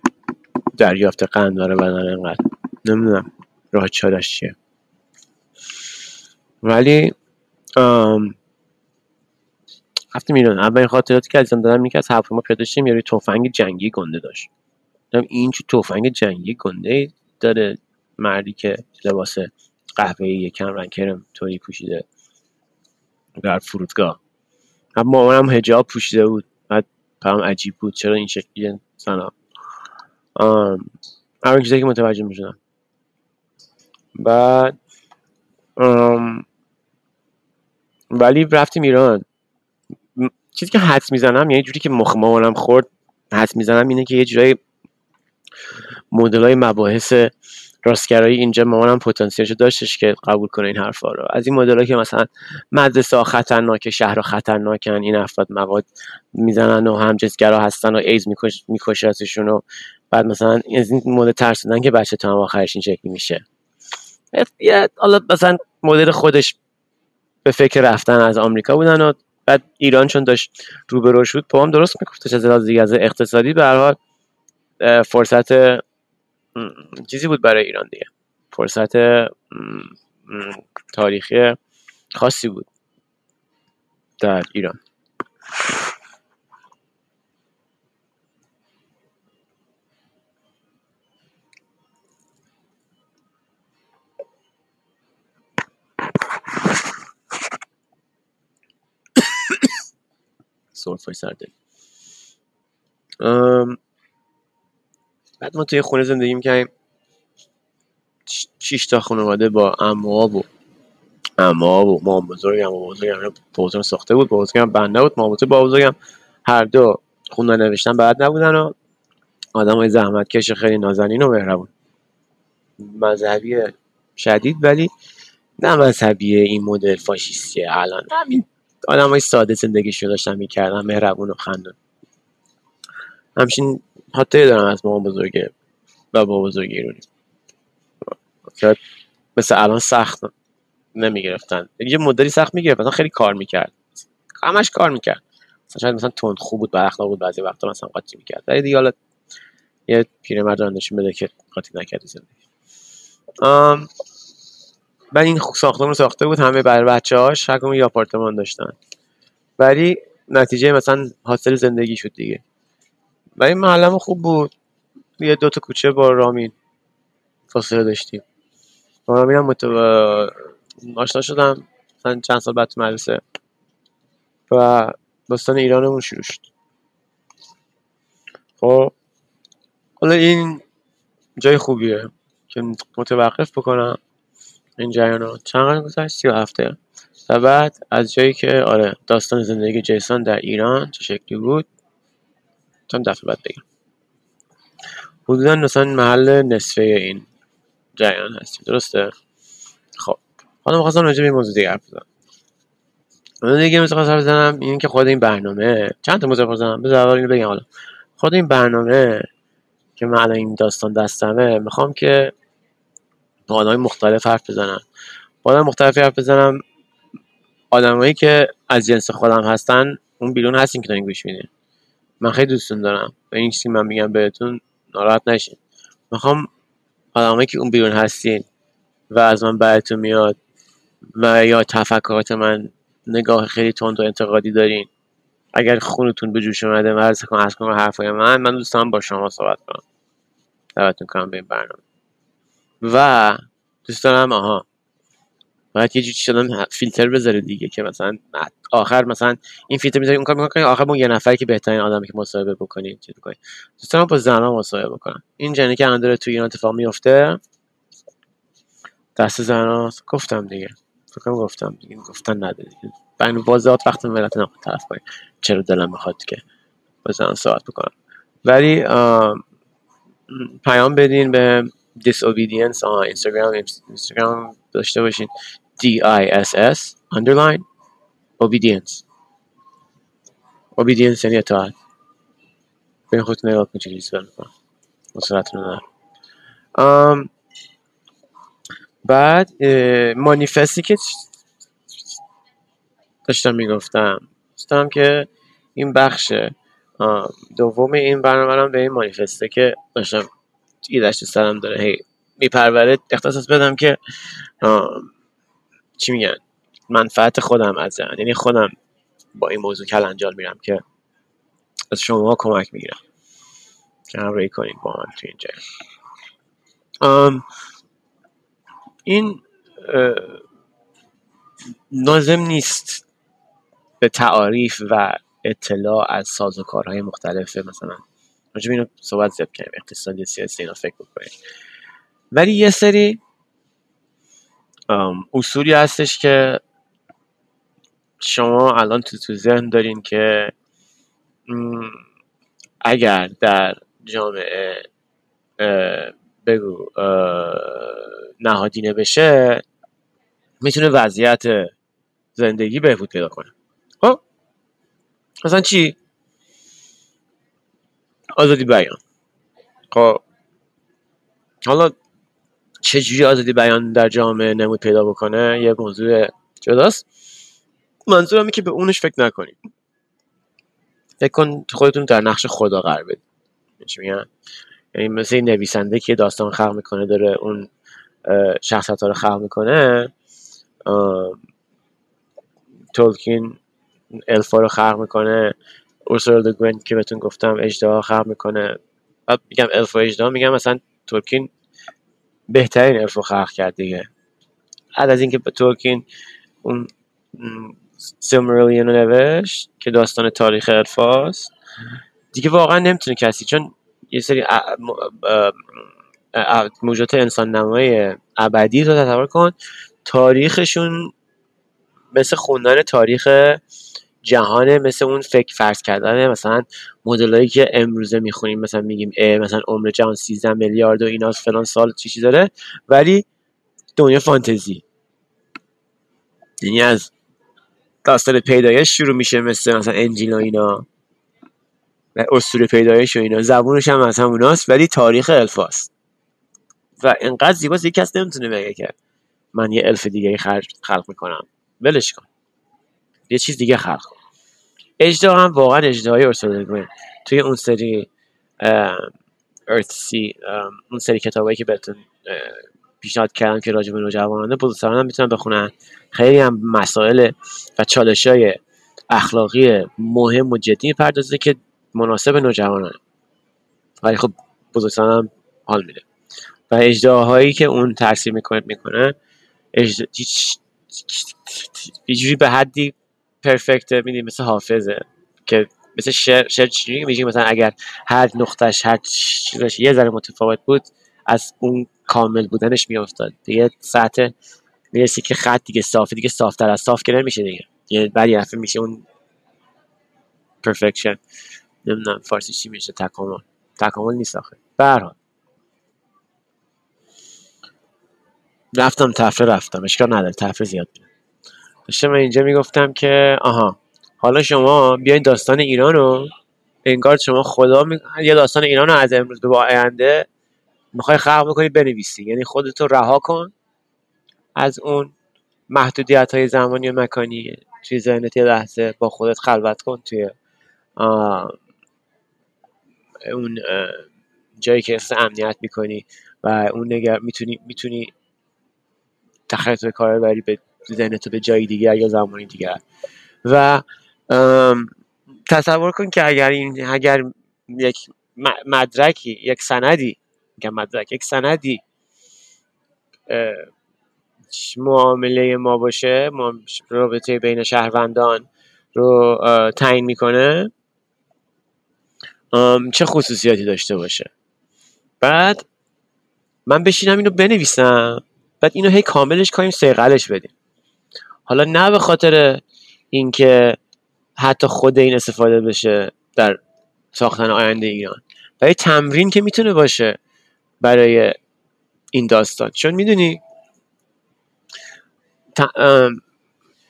دریافت قند داره بدن انقدر نمی‌دونم راه چارش چیه. ولی رفتیم ایران اولین خاطراتی که ازم دارم این که از هواپیما پیدا شدیم یه توفنگ جنگی گنده داشت. این چه تفنگ جنگی گنده داره مردی که لباس قهوه‌ای کم رنگ کرم توری پوشیده در فرودگاه. هم مامانم هجاب پوشیده بود. بعد برام عجیب بود. چرا این شکلی؟ زنا اولین چیزی که متوجه می‌شدم. بعد ولی رفتیم ایران. چیزی که حد می‌زنم یعنی جوری که مخ مامانم خورد حد می‌زنم اینه که یه جورایی مدل های مباحث راستگرایی اینجا مامانم پتانسیلشو داشتش که قبول کنه این حرفا رو. از این مدل که مثلا مدرسه ها خطرناکه شهر خطرناکن این افراد مواد می‌زنن و همجنسگرا هستن و ایز میکش و بعد مثلا از این مدل ترسیدن که بچه تا هم آخرش این شکلی میشه. حالا مثلا مدل خودش به فکر رفتن از آمریکا بودن و بعد ایران چون داشت رو به رشد بود پام درست میگفتش از دیگه از اقتصادی به فرصت چیزی بود برای ایران دیگه. فرصت تاریخی خاصی بود در ایران. سرفای سرده بعد ما توی خونه زندگی می‌کنیم شیش تا خانواده با اما و اما و مام بزرگم و بزرگم بزرگم ساخته بود بزرگم بنده بود مام با بزرگم هر دو خوندن نوشتن بعد نبودن و آدم های زحمت کش خیلی نازنین و مهربون. مذهبی شدید ولی نه مذهبی این مدل فاشیستیه الان. همین. آدم های ساده زندگیشو داشتن می‌کردن مهربون و خندون. همچین حتی دارم از مامان بزرگه و با بزرگ ایرونی. مثل الان سخت نمی‌گرفتن. یه مدلی سخت می‌گرفت مثلا خیلی کار می‌کرد. همش کار می‌کرد. مثلا شاید مثلا تند خوب بود بر بود بعضی وقتا مثلا قاطی می‌کرد. ولی دیگه حالا یه پیرمرد نشون بده که قاطی نکرد زندگی. من این ساختمون ساخته بود همه برای بچه هاش یه آپارتمان داشتن. ولی نتیجه مثلا حاصل زندگی شد دیگه. و این محلم خوب بود. یه دوتا کوچه با رامین فاصله داشتیم. با رامین هم متو... آشنا شدم. مثلا چند سال بعد تو مدرسه. و داستان ایرانمون شروع شد. خب حالا این جای خوبیه که متوقف بکنم این جریان رو. چند گذشت؟ سی و هفته. و بعد از جایی که آره داستان زندگی جیسون در ایران چه شکلی بود؟ چند دفعه بعد بگم. حدودا مثلا محل نصفه این جریان هستیم. درسته؟ خب. حالا می‌خواستم راجع به این موضوع دیگه حرف بزنم. اون دیگه مثل حرف بزنم این که خود این برنامه چند تا موضوع بزنم؟ بذار اول اینو بگم حالا. خود این برنامه که من این داستان دستمه می‌خوام که با آدمای مختلف حرف بزنم. با آدم مختلف حرف بزنم. آدمایی که از جنس خودم هستن اون بیرون هستین که دارین گوش میدین من خیلی دوستون دارم. و این چیزی من میگم بهتون ناراحت نشین. می‌خوام آدمایی که اون بیرون هستین و از من بعدتون میاد و یا تفکرات من نگاه خیلی تند و انتقادی دارین. اگر خونتون به جوش اومده و از کنم از حرفای من من دوستم با شما صحبت کنم. دعوتتون کنم به این برنامه. و دوست دارم آها. باید یه جوری فیلتر بذاره دیگه که مثلا آخر مثلا این فیلتر می‌ذاری اون کار می‌کنی آخر اون یه نفری که بهترین آدمی که مصاحبه بکنی چی بکنی دوست دارم با زنها مصاحبه بکنم این جنی که الان داره توی ایران اتفاق میفته دست زنها گفتم دیگه. فکر گفتم دیگه. گفتن نداره بین واضحات وقت ملت نقد طرف کنیم چرا دلم می‌خواد که با زنها صحبت بکنم. ولی پیام بدین به disobedience اینستاگرام اینستاگرام داشته باشین. D I S S underline obedience. Obedience یعنی اطاعت. به خودتون نگاه کنید چجوری سپر می‌کنم مصورتتون ندارم. بعد مانیفستی که داشتم می‌گفتم. داشتم که این بخش دوم این برنامه به این مانیفسته که داشتم ایدش سرم داره هی میپروره اختصاص بدم که چی میگن؟ منفعت خودم از یعنی خودم با این موضوع کلنجال میرم که از شما کمک می‌گیرم. که همراهی کنید با من توی اینجا این لازم نیست به تعاریف و اطلاع از سازوکارهای مختلف مثلا راجع به اینو صحبت زیاد کنیم اقتصادی سیاسی اینا فکر بکنیم. ولی یه سری اصولی هستش که شما الان تو تو ذهن دارین که اگر در جامعه بگو نهادینه بشه می‌تونه وضعیت زندگی بهبود پیدا کنه. خب؟ مثلا چی؟ آزادی بیان. خب؟ حالا چجوری آزادی بیان در جامعه نمود پیدا بکنه یه موضوع جداست. منظورم که به اونش فکر نکنید. فکر کن خودتون در نقش خدا قرار بدید. چی میگم؟ یعنی مثل این نویسنده که داستان خلق می‌کنه داره اون شخصیت رو خلق می‌کنه تولکین الفا رو خلق می‌کنه اورسولا دو که بهتون گفتم اجدها خلق می‌کنه. بعد میگم الف و اجدها میگم مثلا تولکین بهترین الف رو خلق کرد دیگه. بعد از اینکه تولکین اون سیلماریلیون رو نوشت که داستان تاریخ الفاست دیگه واقعا نمی‌تونه کسی چون یه سری ا- م- ا- ا- موجودات انسان نمای ابدی رو تصور کن تاریخشون مثل خوندن تاریخ جهانه مثل اون فکر فرض کردن مثلا مدلایی که امروزه می‌خونیم مثلا میگیم مثلا عمر جهان 13 میلیارد و اینا فلان سال چی چی داره. ولی دنیا فانتزی. یعنی از داستان پیدایش شروع میشه مثل مثلا انجیل و اینا. و اسطوره پیدایش و اینا. زبونش هم از هموناست ولی تاریخ الفاست و انقدر زیباست یک کس نمی‌تونه بگه که من یه الف دیگه خلق می‌کنم. ولش کن. یه چیز دیگه خلق کن اجدا هم واقعا اجدهای ارسول توی اون سری ارث سی اون سری کتابایی که بهتون پیشنهاد کردم که راجع به نوجوانان بزرگسالان هم می‌تونن بخونن خیلی هم مسائل و چالش های اخلاقی مهم و جدی می‌پردازه که مناسب نوجوانان ولی خب بزرگسالان هم حال میده و اجداهایی که اون ترسیم می‌کنه می‌کنه. هیچ به حدی پرفکته میدی مثل حافظه که مثل شعر شعر چجوری میگه؟ مثلا اگر هر نقطش هر چیزش یه ذره متفاوت بود از اون کامل بودنش میافتاد. دیگه سطح می‌رسی که خط دیگه صافه دیگه صافتر از صاف که نمیشه دیگه. یه بعد یه میشه اون پرفکشن نمی‌دونم فارسی چی میشه تکامل. تکامل نیست آخه. به هر حال. رفتم تفره رفتم. اشکال نداره. تفره زیاد داشتم اینجا می‌گفتم که آها حالا شما بیاین داستان ایران رو. انگار شما خدا می... یه داستان ایران رو از امروز به آینده می‌خوای خلق بکنی بنویسی. یعنی خودتو رها کن از اون محدودیت های زمانی و مکانی توی ذهنت یه لحظه با خودت خلوت کن توی آه، اون اه، جایی که احساس امنیت می‌کنی و اون نگر می‌تونی می‌تونی تخیط به کار بری به ذهنتو به جایی دیگر یا زمانی دیگر. و تصور کن که اگر این اگر یک مدرکی یک سندی میگم مدرک یک سندی معامله ما باشه رابطه بین شهروندان رو تعیین می‌کنه چه خصوصیاتی داشته باشه؟ بعد من بشینم اینو بنویسم بعد اینو هی کاملش کنیم سیقلش بدیم. حالا نه به خاطر اینکه حتی خود این استفاده بشه در ساختن آینده ایران برای تمرین که می‌تونه باشه برای این داستان. چون می‌دونی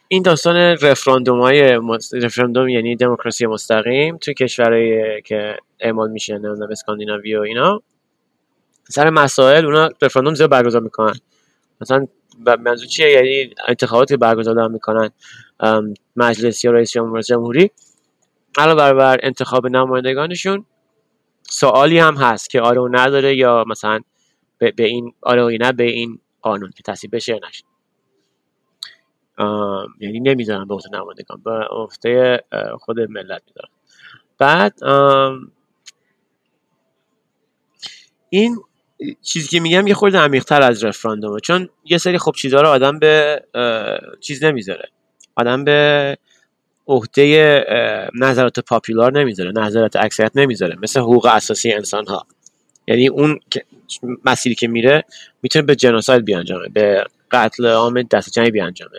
این داستان رفراندوم های رفراندوم یعنی دموکراسی مستقیم توی کشورهایی که اعمال میشه نمی‌دونم اسکاندیناوی و اینا سر مسائل اونا رفراندوم زیاد برگزار می‌کنن. مثلا منظور چیه؟ یعنی انتخاباتی برگزار دارن می‌کنن مجلس یا رئیس جمهور جمهوری. علاوه بر انتخاب نمایندگانشون سوالی هم هست که آره و نداره یا مثلا به, این آره و نه به این قانون که تصویب بشه یا نشه. یعنی نمی‌ذارن به عهده نمایندگان. به عهده خود ملت می‌ذارن بعد این چیزی که میگم یه خورده عمیق‌تر از رفراندومه. چون یه سری خوب چیزها رو آدم به چیز نمی‌ذاره. آدم به عهده نظرات پاپولار نمی‌ذاره نظرات اکثریت نمی‌ذاره. مثل حقوق اساسی انسان ها یعنی اون مسیری که میره می‌تونه به جنوساید بیانجامه به قتل عام دست جمعی بیانجامه.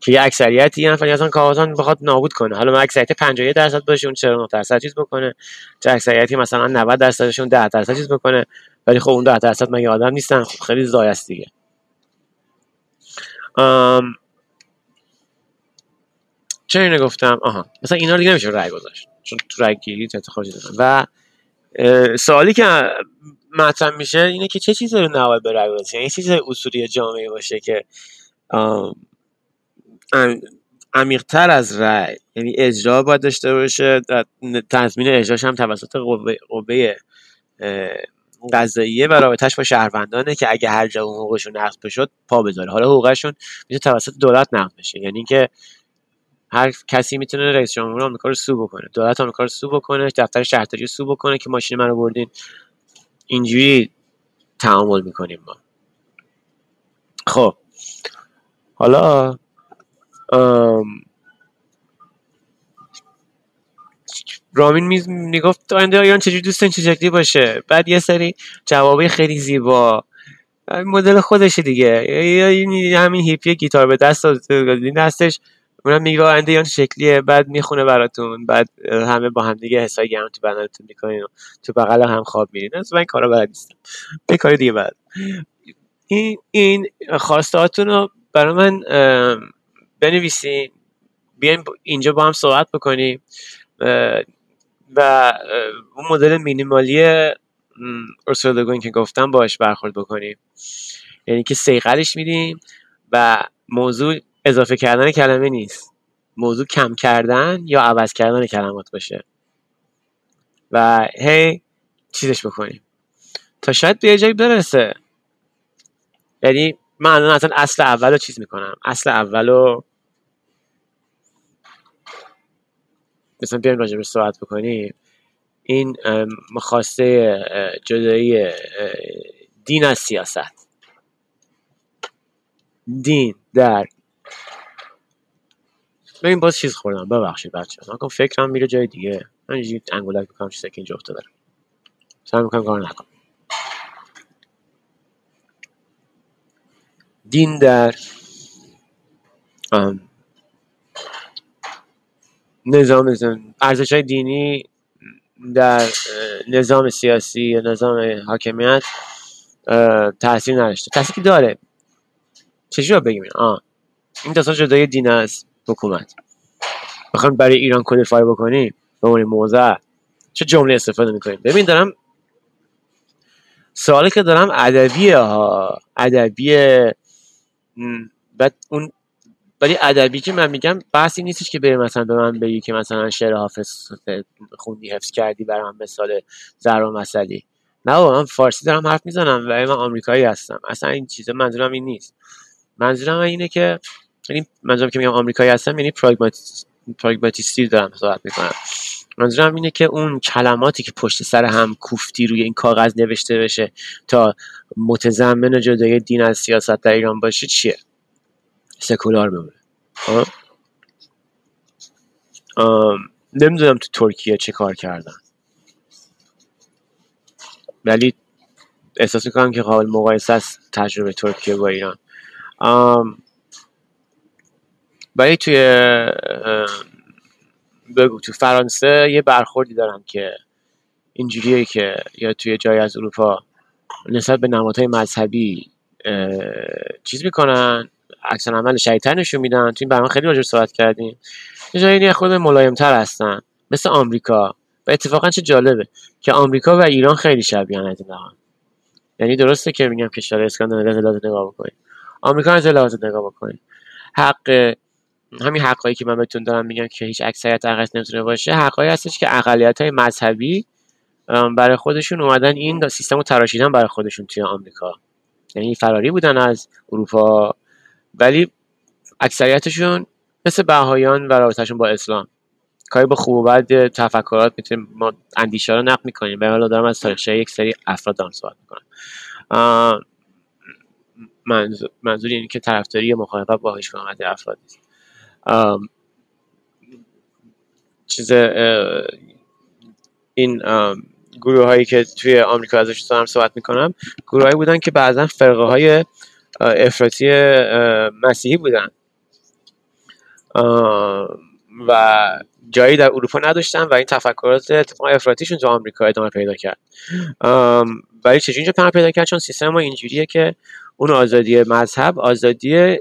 که یه اکثریتی یه نفر اصلا کاوازان بخواد نابود کنه. حالا من اکثریت 51 درصد باشه اون 49 درصد چیز بکنه. چه اکثریتی مثلا 90 درصدشون 10 درصد چیز بکنه. ولی خب اون 10 درصد مگه آدم نیستن؟ خب خیلی زای است دیگه. ام... چه اینو گفتم؟ آها. مثلا اینا دیگه نمیشه رای گذاشت. چون تو رای گیری دادن و سوالی که مطرح میشه اینه که چه چیزی رو نباید به رای گذاشت؟ یعنی چیز اصولی جامعه باشه که عمیقتر از رأی؟ یعنی اجرا باید داشته باشه. تضمین اجراش هم توسط قوه, قوه قضاییه و رابطش با شهروندانه که اگه هر جا حقوقشون نقض بشد پا بذاره. حالا حقوقشون میشه توسط دولت نقض بشه. یعنی که هر کسی می‌تونه رئیس جمهور آمریکا رو سو بکنه. دولت آمریکا رو سو بکنه دفتر شهرداری رو سو بکنه که ماشین منو بردین. اینجوری تعامل می‌کنیم ما. خب. حالا رامین میز می‌گفت آینده ایران چجوری دوستان چه شکلی باشه؟ بعد یه سری جوابه خیلی زیبا. مدل خودشه دیگه. همین هیپی گیتار به دست دستش اونم میگه آینده ایران شکلیه. بعد می‌خونه براتون. بعد همه با هم دیگه حسای گرم تو بندرتون می‌کنین تو بغل هم خواب میرین. از من کارا بلد نیستم. به کاری دیگه بعد. این این خواستهاتون رو برای من بنویسیم بیایم اینجا با هم صحبت بکنیم. و اون مدل مینیمالی ارسولوگوین که گفتم باش برخورد بکنیم. یعنی که سیقلش میدیم و موضوع اضافه کردن کلمه نیست. موضوع کم کردن یا عوض کردن کلمات باشه. و هی چیزش بکنیم. تا شاید به جایی برسه. یعنی من الان اصلا اصل اول رو چیز می‌کنم. اصل اول رو مثلا بیایم راجع به صحبت بکنیم. این مخواسته جدایی دین از سیاست. دین در ببین باز چیز خوردم. ببخشید بچه من فکرم میره جای دیگه. من اینجوری انگولک بکنم چیزی که اینجا افتاده. سعی می‌کنم کار نکنم. دین در نظام ارزش های دینی در نظام سیاسی یا نظام حاکمیت تاثیر نداشته. تاثیری داره. چجوری بگیم؟ آه. این داستان جدای دین از حکومت. بخوام برای ایران کدیفای بکنیم به عنوان موضع چه جمله استفاده می‌کنیم؟ ببین دارم سوالی که دارم ادبیه ها ادبیه بعد اون ولی ادبی که من میگم بحثی نیستش که بری مثلا به من بگی که مثلا شعر حافظ خوندی حفظ کردی برام مثال زهرا مسلی نه من فارسی دارم حرف می‌زنم و من آمریکایی هستم. اصلا این چیزا منظورم این نیست. منظورم اینه که یعنی منظورم که میگم آمریکایی هستم یعنی پراگماتیستی دارم صحبت می‌کنم. منظورم اینه که اون کلماتی که پشت سر هم کوفتی روی این کاغذ نوشته بشه تا متضمن جدای دین از سیاست در ایران باشه چیه؟ سکولار بمونه. خب؟ نمی‌دونم تو ترکیه چه کار کردن. ولی احساس می‌کنم که قابل مقایسه است تجربه ترکیه با ایران. ولی توی بگو تو فرانسه یه برخوردی دارم که اینجوریه که یا توی جای از اروپا نسبت به نمادهای مذهبی چیز می‌کنن عکس عمل شدیدتر نشون میدن. تو این برنامه خیلی راجع صحبت کردیم. یه جایی خود ملایمتر هستن. مثل آمریکا. و اتفاقا چه جالبه که آمریکا و ایران خیلی شبیهن از این یعنی درسته که میگم کشور اسکاندیناوی لحاظ نگاه بکنید. آمریکا از لحاظ نگاه بکنید. حق همین حقایی که من بهتون دارم میگم که هیچ اکثریت عقص نمی‌تونه باشه. حقایی هستش که اقلیت های مذهبی برای خودشون اومدن این سیستم رو تراشیدن برای خودشون توی آمریکا. یعنی فراری بودن از اروپا. ولی اکثریتشون مثل بهایان و رابطهشون با اسلام. کاری با خوب و بد تفکرات می‌تونیم ما اندیشه رو نقد می‌کنیم. به دارم از تاریخچه یک سری افراد دارم صحبت می‌کنم. منظور, منظور اینه که طرفداری مخالفت با هیچ از افراد نیست. چیز این گروه هایی که توی آمریکا ازش دارم صحبت می‌کنم گروه هایی بودن که بعضا فرقه های افراطی مسیحی بودن. و جایی در اروپا نداشتن و این تفکرات اتفاقا افراطیشون تو آمریکا ادامه پیدا کرد. ولی چجوری اینجا پیدا کرد؟ چون سیستم ما اینجوریه که اون آزادی مذهب آزادی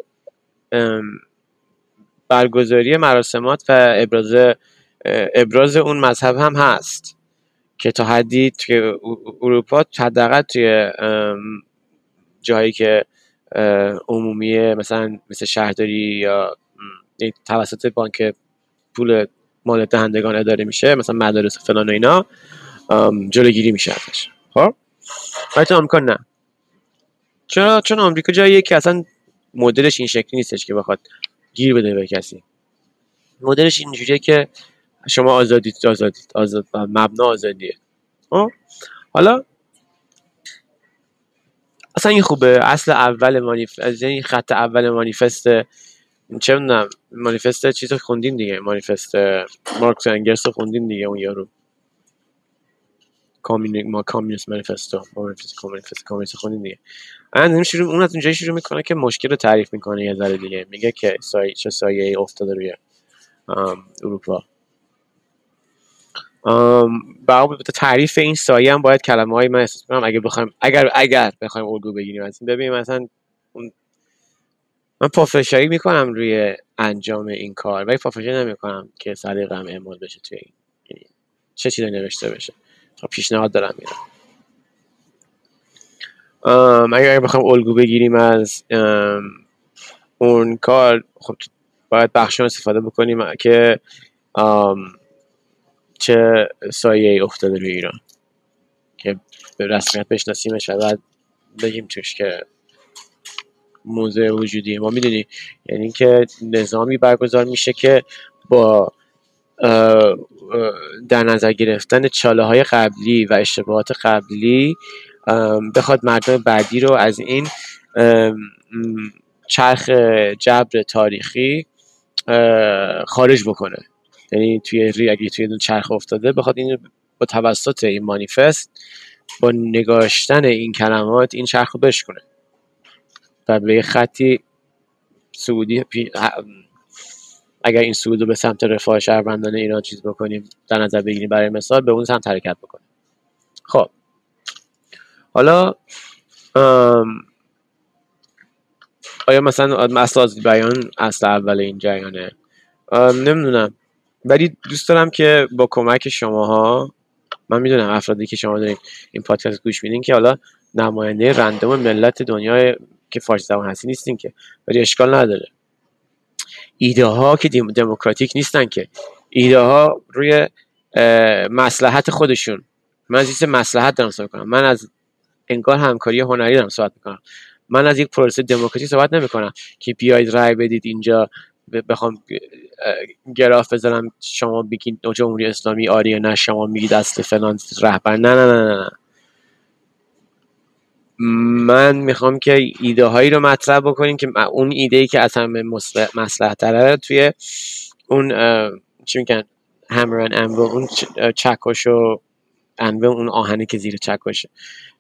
برگزاری مراسمات و ابراز ابراز اون مذهب هم هست که تا حدی توی اروپا حداقل توی جایی که عمومی مثلا مثل شهرداری یا توسط بانک پول مال دهندگان اداره میشه مثلا مدارس فلان و اینا جلوگیری میشه ازش. خب؟ ولی تو آمریکا نه. چرا؟ چون آمریکا جاییه که اصلا مدلش این شکلی نیستش که بخواد گیر بده به کسی. مدلش اینجوریه که شما آزادید آزادید آزاد مبنا آزادیه. خب؟ حالا اصلا این خوبه. اصل اول مانیف از این خط اول مانیفست چه می‌دونم مانیفست چیز خوندیم دیگه. مانیفست مارکس انگرس رو خوندیم دیگه اون یارو. کامیونی ما کامیونیست مانیفستو مانیفست کامیونیست کامیونیست خوندیم دیگه. اون شروع اون از اونجایی شروع می‌کنه که مشکل رو تعریف می‌کنه یه ذره دیگه. میگه که سایه چه سایه افتاده روی اروپا. با تعریف این سایه هم باید کلمه های من احساس کنم اگر بخوایم اگر اگر بخوایم الگو بگیریم از این ببینیم مثلا من پافشاری می‌کنم روی انجام این کار ولی پافشاری نمی‌کنم که سلیقم اعمال بشه توی این یعنی چه چیزی نوشته بشه. تا پیشنهاد دارم میرم اگر بخوایم الگو بگیریم از اون کار خب باید بخشان استفاده بکنیم که چه سایه افتاده روی ایران که به رسمیت بشناسیمش و بعد بگیم توش که موضوع وجودی ما می‌دونی یعنی که نظامی برگزار میشه که با در نظر گرفتن چاله های قبلی و اشتباهات قبلی بخواد مردم بعدی رو از این چرخ جبر تاریخی خارج بکنه. یعنی توی ری اگه توی چرخ افتاده بخواد این با توسط این مانیفست با نگاشتن این کلمات این چرخ رو بشکنه و به خطی سعودی اگر این سعود رو به سمت رفاه شهروندان ایران چیز بکنیم در نظر بگیریم برای مثال به اون سمت حرکت بکنیم خب. حالا آیا مثلا اصل بیان اصل اول این جریانه؟ نمی‌دونم. ولی دوست دارم که با کمک شماها من می‌دونم افرادی که شما دارین این پادکست گوش میدین که حالا نماینده رندوم ملت دنیا که فارسی زبان هستی نیستین که ولی اشکال نداره. ایده ها که دموکراتیک نیستن که. ایده ها روی مسلحت خودشون. من از مسلحت دارم صحبت کنم من از انگار همکاری هنری دارم صحبت می‌کنم. من از یک پروسه دموکراسی صحبت نمی‌کنم که بیاید رای بدید اینجا. بخوام گراف بزنم شما بگید جمهوری اسلامی آریه نه شما میگید دست فلان رهبر. نه نه نه نه من می‌خوام که ایده هایی رو مطرح بکنیم که اون ایده ای که اصلا مسلح تره توی اون چی میگن همران انو اون چکش و انو اون آهنی که زیر چکشه.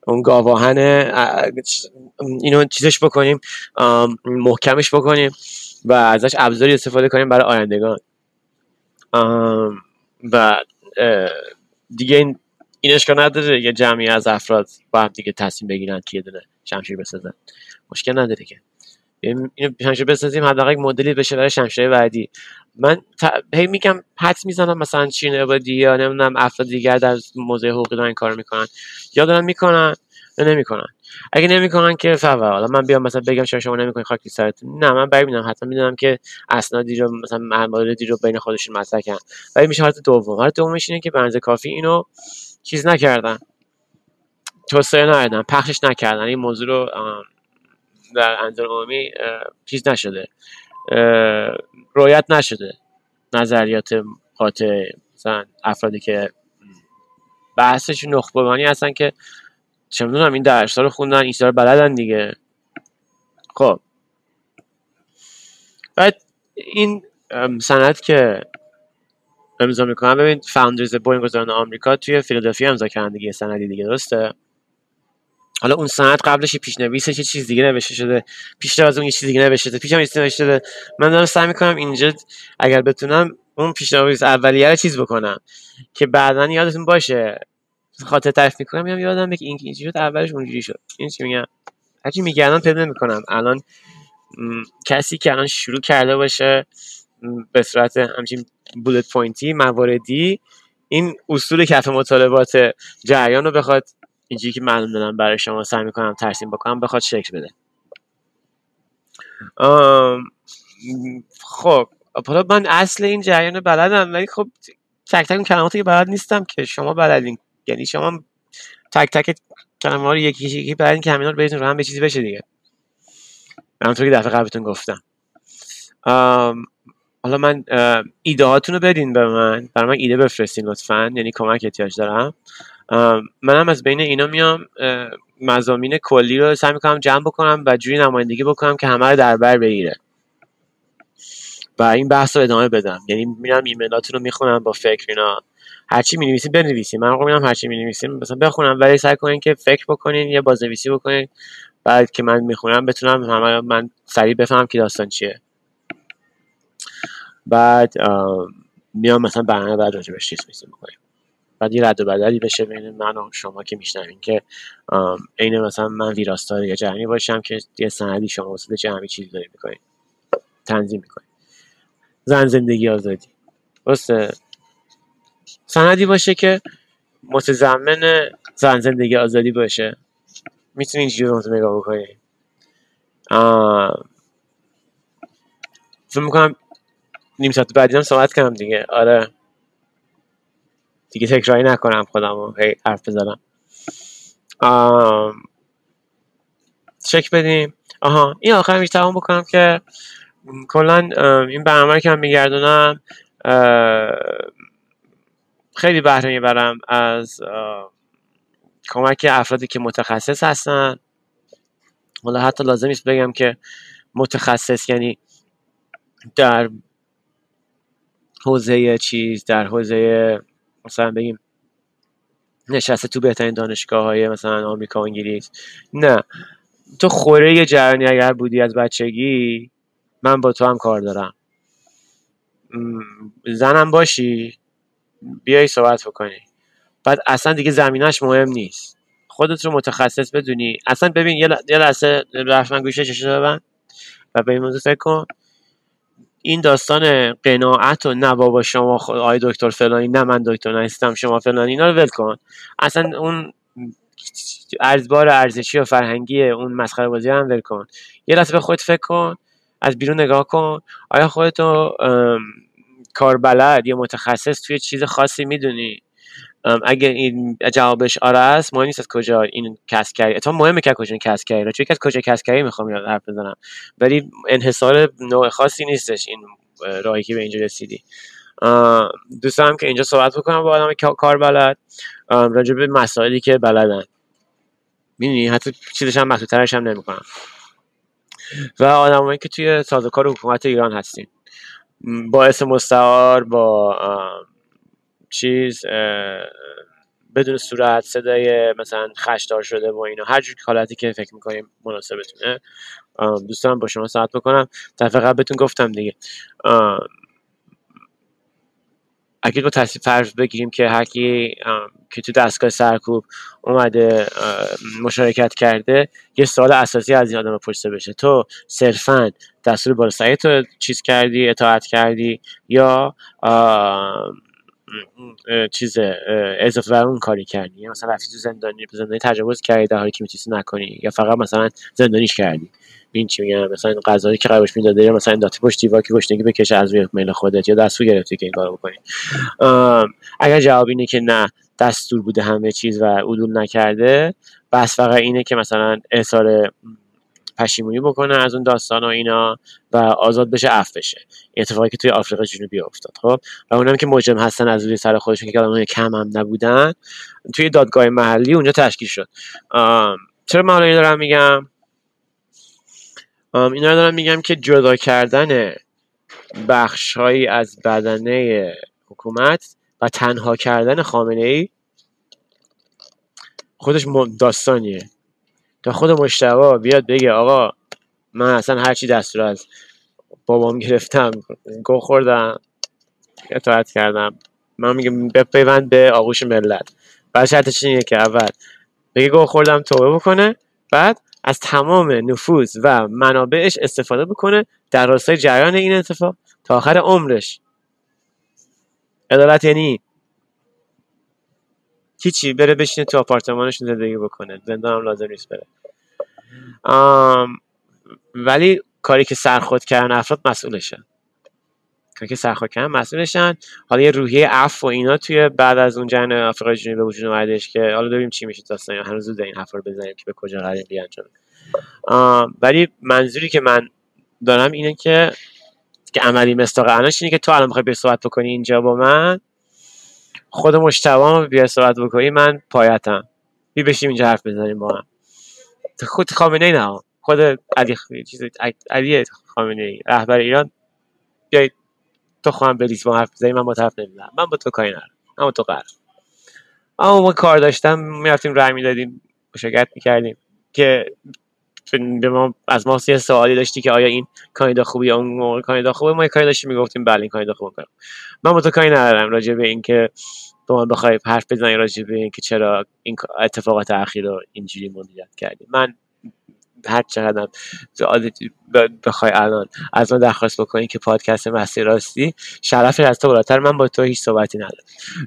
اون گاواهن اینو چیزش بکنیم محکمش بکنیم. و ازش ابزاری استفاده کنیم برای آیندگان. و دیگه این این اشکال نداره یه جمعی از افراد با هم دیگه تصمیم بگیرن که یه دونه شمشیر بسازن. مشکل نداره که. اینو شمشیر بسازیم حداقل یک مدلی بشه برای شمشیر بعدی. من هی میگم حد می‌زنم مثلا چین عبادی یا نمی‌دونم افراد دیگر در موضوع حقوقی دارن کار می‌کنن. یا دارن می‌کنن یا نمی‌کنن. اگه نمی‌کنن که فوا حالا من بیام مثلا بگم چرا شما نمی‌کنین خاکی سرتون نه من برای می‌دونم حتما می‌دونم که اسنادی رو مثلا مواردی رو بین خودشون مطرح کردن. ولی میشه حالت دوم. حالت دومش اینه که به کافی اینو چیز نکردن. توسعه ندادن. پخشش نکردن. این موضوع رو در انظر عمومی چیز نشده. رویت نشده. نظریات قاطع مثلا افرادی که بحثش نخبگانی هستن که چه می‌دونم این رو خوندن این رو بلدن دیگه. خب. بعد این سند که امضا می‌کنم ببین فاوندرز بنیانگذاران آمریکا توی فیلادلفیا امضا کردن دیگه سندی دیگه درسته؟ حالا اون سند قبلش پیشنویسش یه چیز دیگه نوشته شده پیش از اون یه چیز دیگه نوشته شده پیشم نوشته شده. من دارم سعی می‌کنم اینجا اگر بتونم اون پیشنویس اولیه رو چیز بکنم که بعدا یادتون باشه خاطر تعریف می‌کنم میام یادم که این شد اولش اونجوری شد. این چی میگم؟ هرچی میگردم پیدا می‌کنم. الان کسی که الان شروع کرده باشه به صورت همچین بولت پوینتی مواردی این اصول کف مطالبات جریان رو بخواد اینجوری که معلوم دادم برای شما سعی می‌کنم ترسیم بکنم بخواد شکل بده. خب حالا من اصل این جریان بلدم ولی خب تک تک کلماتی که بلد نیستم که شما بلدین. یعنی شما تک تک کلمه رو یکی یکی بلدین که همینا رو بریزین رو هم به چیزی بشه دیگه. همونطور که دفعه قبلتون گفتم. حالا من ایده هاتون رو بدین به من. برای من ایده بفرستین لطفا. یعنی کمک احتیاج دارم. منم از بین اینا میام. مزامین کلی رو سعی می‌کنم جمع بکنم و جوری نمایندگی بکنم که همه رو در بر بگیره. و این بحث رو ادامه بدم. یعنی میرم ایمیلاتون رو می‌خونم با فکر اینا. هرچی می نویسیم بنویسیم من میرم هرچی می نویسیم مثلا بخونم ولی سعی کنین که فکر بکنین یا بازنویسی بکنین بعد که من می‌خونم بتونم همه من سریع بفهمم که داستان چیه. بعد میام مثلا برنامه بعد راجبش چیز می‌کنیم بعد یه رد و بدلی بشه بین من و شما که میشنوین که عین مثلا من ویراستار یا جمعی باشم که یه سندی شما وسط جمعی چیزی داری می‌کنید تنظیم می‌کنید زن زندگی آزادی. درسته؟ سندی باشه که متضمن زن زندگی آزادی باشه. می‌تونی اینجوری رو نگاه بکنید فکر می‌کنم نیم ساعت بعدی هم صحبت کنم دیگه. آره. دیگه تکراری نکنم خودم هی حرف بزنم. چک بدیم. آها. این آخر میشه تمام بکنم که کلا این برنامه که من میگردونم خیلی بهره می‌برم از کمک افرادی که متخصص هستن. حالا حتی لازم نیست بگم که متخصص یعنی در حوزه چیز در حوزه مثلا بگیم نشسته تو بهترین دانشگاه های مثلا آمریکا و انگلیس. نه. تو خوره یه جرانی اگر بودی از بچگی من با تو هم کار دارم. زنم باشی. بیای صحبت بکنی. بعد اصلا دیگه زمینش مهم نیست. خودت رو متخصص بدونی. اصلا ببین یه لحظه رفت من گوشه چشم و به این موضوع فکر کن. این داستان قناعت و نه بابا شما آی دکتر فلانی نه من دکتر نیستم شما فلانی اینا رو ول کن. اصلا اون ارزبار ارزشی و فرهنگی اون مسخره بازی هم ول کن. یه لحظه به خودت فکر کن از بیرون نگاه کن. آیا خودتو کاربلد یا متخصص توی چیز خاصی می‌دونی. اگر این جوابش آره است مهم نیست از کجا این کسب اتفاقا مهمه که کجا کسب کردی چون از کجا کسب کردی می‌خوام حرف بزنم. ولی انحصار نوع خاصی نیستش این راهی که به اینجا رسیدی. دوست دارم که اینجا صحبت بکنم با آدم کار بلد راجع به مسائلی که بلدن. می‌دونی حتی چیزش هم محدودترش هم نمی‌کنم. و آدمایی که توی سازوکار حکومت ایران هستین باعث مستعار با چیز بدون صورت صدای مثلا خشدار شده و اینا. هر جور حالتی که فکر می‌کنیم مناسبتونه. دوستان با شما صحبت بکنم. دفعه قبلتون گفتم دیگه. اگه با تصویر فرض بگیریم که هر کی که تو دستگاه سرکوب اومده مشارکت کرده یه سوال اساسی از این آدم پرسیده بشه. تو صرفا دستور بالا تو چیز کردی اطاعت کردی یا چیز اضافه بر اون کاری کردی؟ یا مثلا رفتی تو زندانی زندانی تجاوز کردی در حالی که می‌تونی نکنی؟ یا فقط مثلا زندانیش کردی؟ این چی میگم مثلا غذایی که قرارش می‌داده یا مثلا داتی پشت دیوار که گشنگی بکشه از روی میل خودت؟ یا دستور گرفتی که این کارو بکنی؟ اگر جواب اینه که نه دستور بوده همه چیز و عدول نکرده بس فقط اینه که مثلا احسار پشیمونی بکنه از اون داستان و اینا و آزاد بشه اف بشه. این اتفاقی که توی آفریقا جنوبی افتاد خب؟ و اونم که مجرم هستن از روی سر خودشون که آدمای کم هم نبودن. توی دادگاه محلی اونجا تشکیل شد. چرا من این دارم میگم؟ اینا دارم میگم که جدا کردن بخش از بدنه حکومت و تنها کردن خامنه ای خودش داستانیه. تا خود مشتبا بیاد بگه آقا من اصلا هرچی دستور از بابام گرفتم گو خوردم اطاعت کردم. من میگم بپیوند به آغوش ملت. بعد شرطش اینه که اول بگه گو خوردم توبه بکنه. بعد از تمام نفوذ و منابعش استفاده بکنه در راستای جریان این اتفاق تا آخر عمرش. عدالت یعنی هیچی بره بشینه تو آپارتمانش زندگی بکنه. زندان هم لازم نیست بره. ولی کاری که سرخود کردن افراد مسئولشن کاری که سرخود کردن مسئولشن. حالا یه روحیه عفو و اینا توی بعد از اون جنگ آفریقای جنوبی به وجود اومدش که حالا ببینیم چی میشه داستان. هنوز زود این حرفا رو بزنیم که به کجا قرار بیانجام ولی منظوری که من دارم اینه که که عملی مستاق اینه که تو الان بخوای صحبت بکنی اینجا با من خود مشتبه بیا صحبت بکنی من پایتم. بی بشیم اینجا حرف بزنیم با هم. خود خامنه ای نه. خود علی چیز علی خامنه ای رهبر ایران. بیاید تو خواهم بلیس با حرف بزنیم. من با طرف نمیدم من با تو کاری ندارم. با تو قرار اما ما کار داشتم. می‌رفتیم رای می‌دادیم. مشاگرت می‌کردیم. که به ما از ما یه سوالی داشتی که آیا این کانیدا خوبی اون موقع خوبه؟ ما کاری داشتیم می‌گفتیم بله این کانیدا خوبه من با تو کاری ندارم راجع به اینکه به من بخوای حرف بزنی راجع به اینکه چرا این اتفاقات اخیر رو اینجوری مدیریت کردی. من هر چقدر بخوای الان از من درخواست بکنی که پادکست مسیر راستی شرفی از تو بالاتر من با تو هیچ صحبتی ندارم.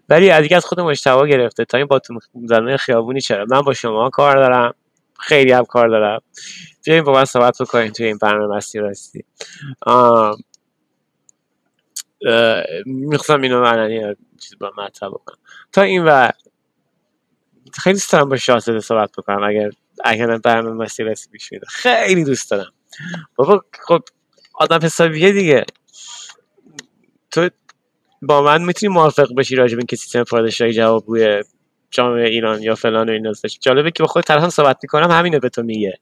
ولی از از خود مشتوا گرفته. تا این با تو زنه خیابونی چرا؟ من با شما کار دارم. خیلی هم کار دارم. بیایم با من صحبت بکنیم توی این برنامه مسیر راستی. می‌خواستم اینو معنی چیز با مطرح بکنم. تا این و خیلی دوست دارم با شاهزاده صحبت بکنم اگر اگر برنامه مسیر راستی پیش خیلی دوست دارم. بابا خب آدم حسابیه دیگه. تو با من می‌تونی موافق بشی راجب این که سیستم پادشاهی جوابگوی جامعه ایران یا فلان و این جالبه که با خود طرف صحبت می‌کنم همینو به تو میگه.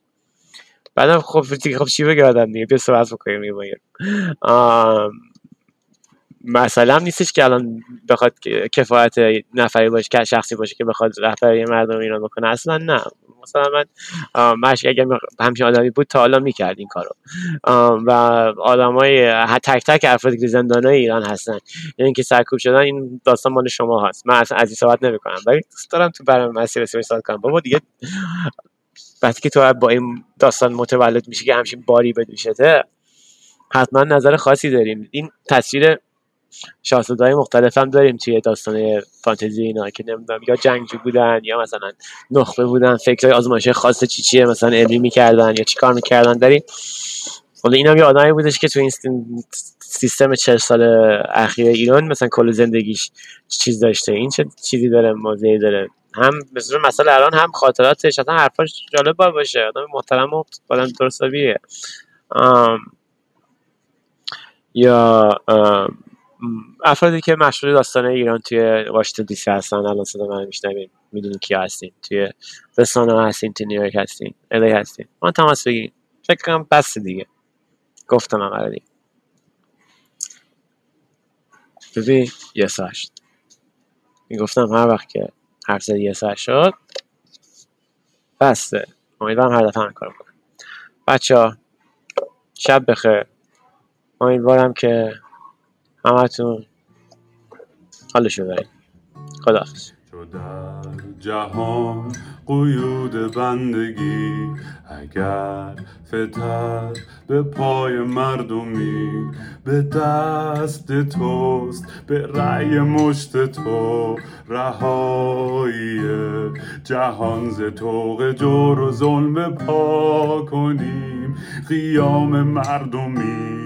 بعدم خب خب چی بگه آدم دیگه بیا صحبت بکنیم میگه مثلا هم نیستش که الان بخواد کفایت نفری باشه که شخصی باشه که بخواد رهبری مردم ایران بکنه. اصلا نه. مثلا من مش اگر همچین آدمی بود تا حالا می‌کرد این کارو. و آدمای تک تک افرادی که زندان ایران هستن. یعنی که سرکوب شدن این داستان مال شما هست من اصلا از این صحبت نمی‌کنم. ولی دوست دارم تو برنامه مسیر صحبت کنم. بابا دیگه وقتی که تو با این داستان متولد میشه که همچین باری بدوشته حتما نظر خاصی داریم. این تصویر شاهزاده های مختلف هم داریم توی داستان فانتزی اینا که نمی‌دونم یا جنگجو بودن یا مثلا نخبه بودن فکر آزمایش خاص چی چیه مثلا علمی می‌کردن یا چیکار می‌کردن. داریم. حالا این هم یه آدمی بودش که تو این سیستم چه سال اخیر ایران مثلا کل زندگیش چیز داشته. این چه چیزی داره موضعی داره؟ هم مثلا مثلا الان هم خاطراتش اصلا حرفاش جالب باشه. آدم محترم و آدم درستابیه یا افرادی که مشهور داستان ایران توی واشنگتن دی سی هستن الان صدا من میشنوین می‌دونین کی هستین توی رسانه هستین توی نیویورک هستین الی هستین. من تماس بگیرین. فکر کنم بس دیگه. گفتم هم دیگه. ببین یه ساعت می‌گفتم هر وقت که هر سه یه ساعت شد بسته. امیدوارم هر دفعه کار کنم بچه ها شب بخیر. امیدوارم که همتون. حالشو برید خداحافظ. در جهان قیود بندگی اگر فتر به پای مردمی به دست توست به رأی مشت تو رهایی. جهان ز توق جور و ظلم پا کنیم. قیام مردمی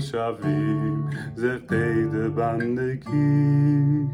شویم ز قید بندگی.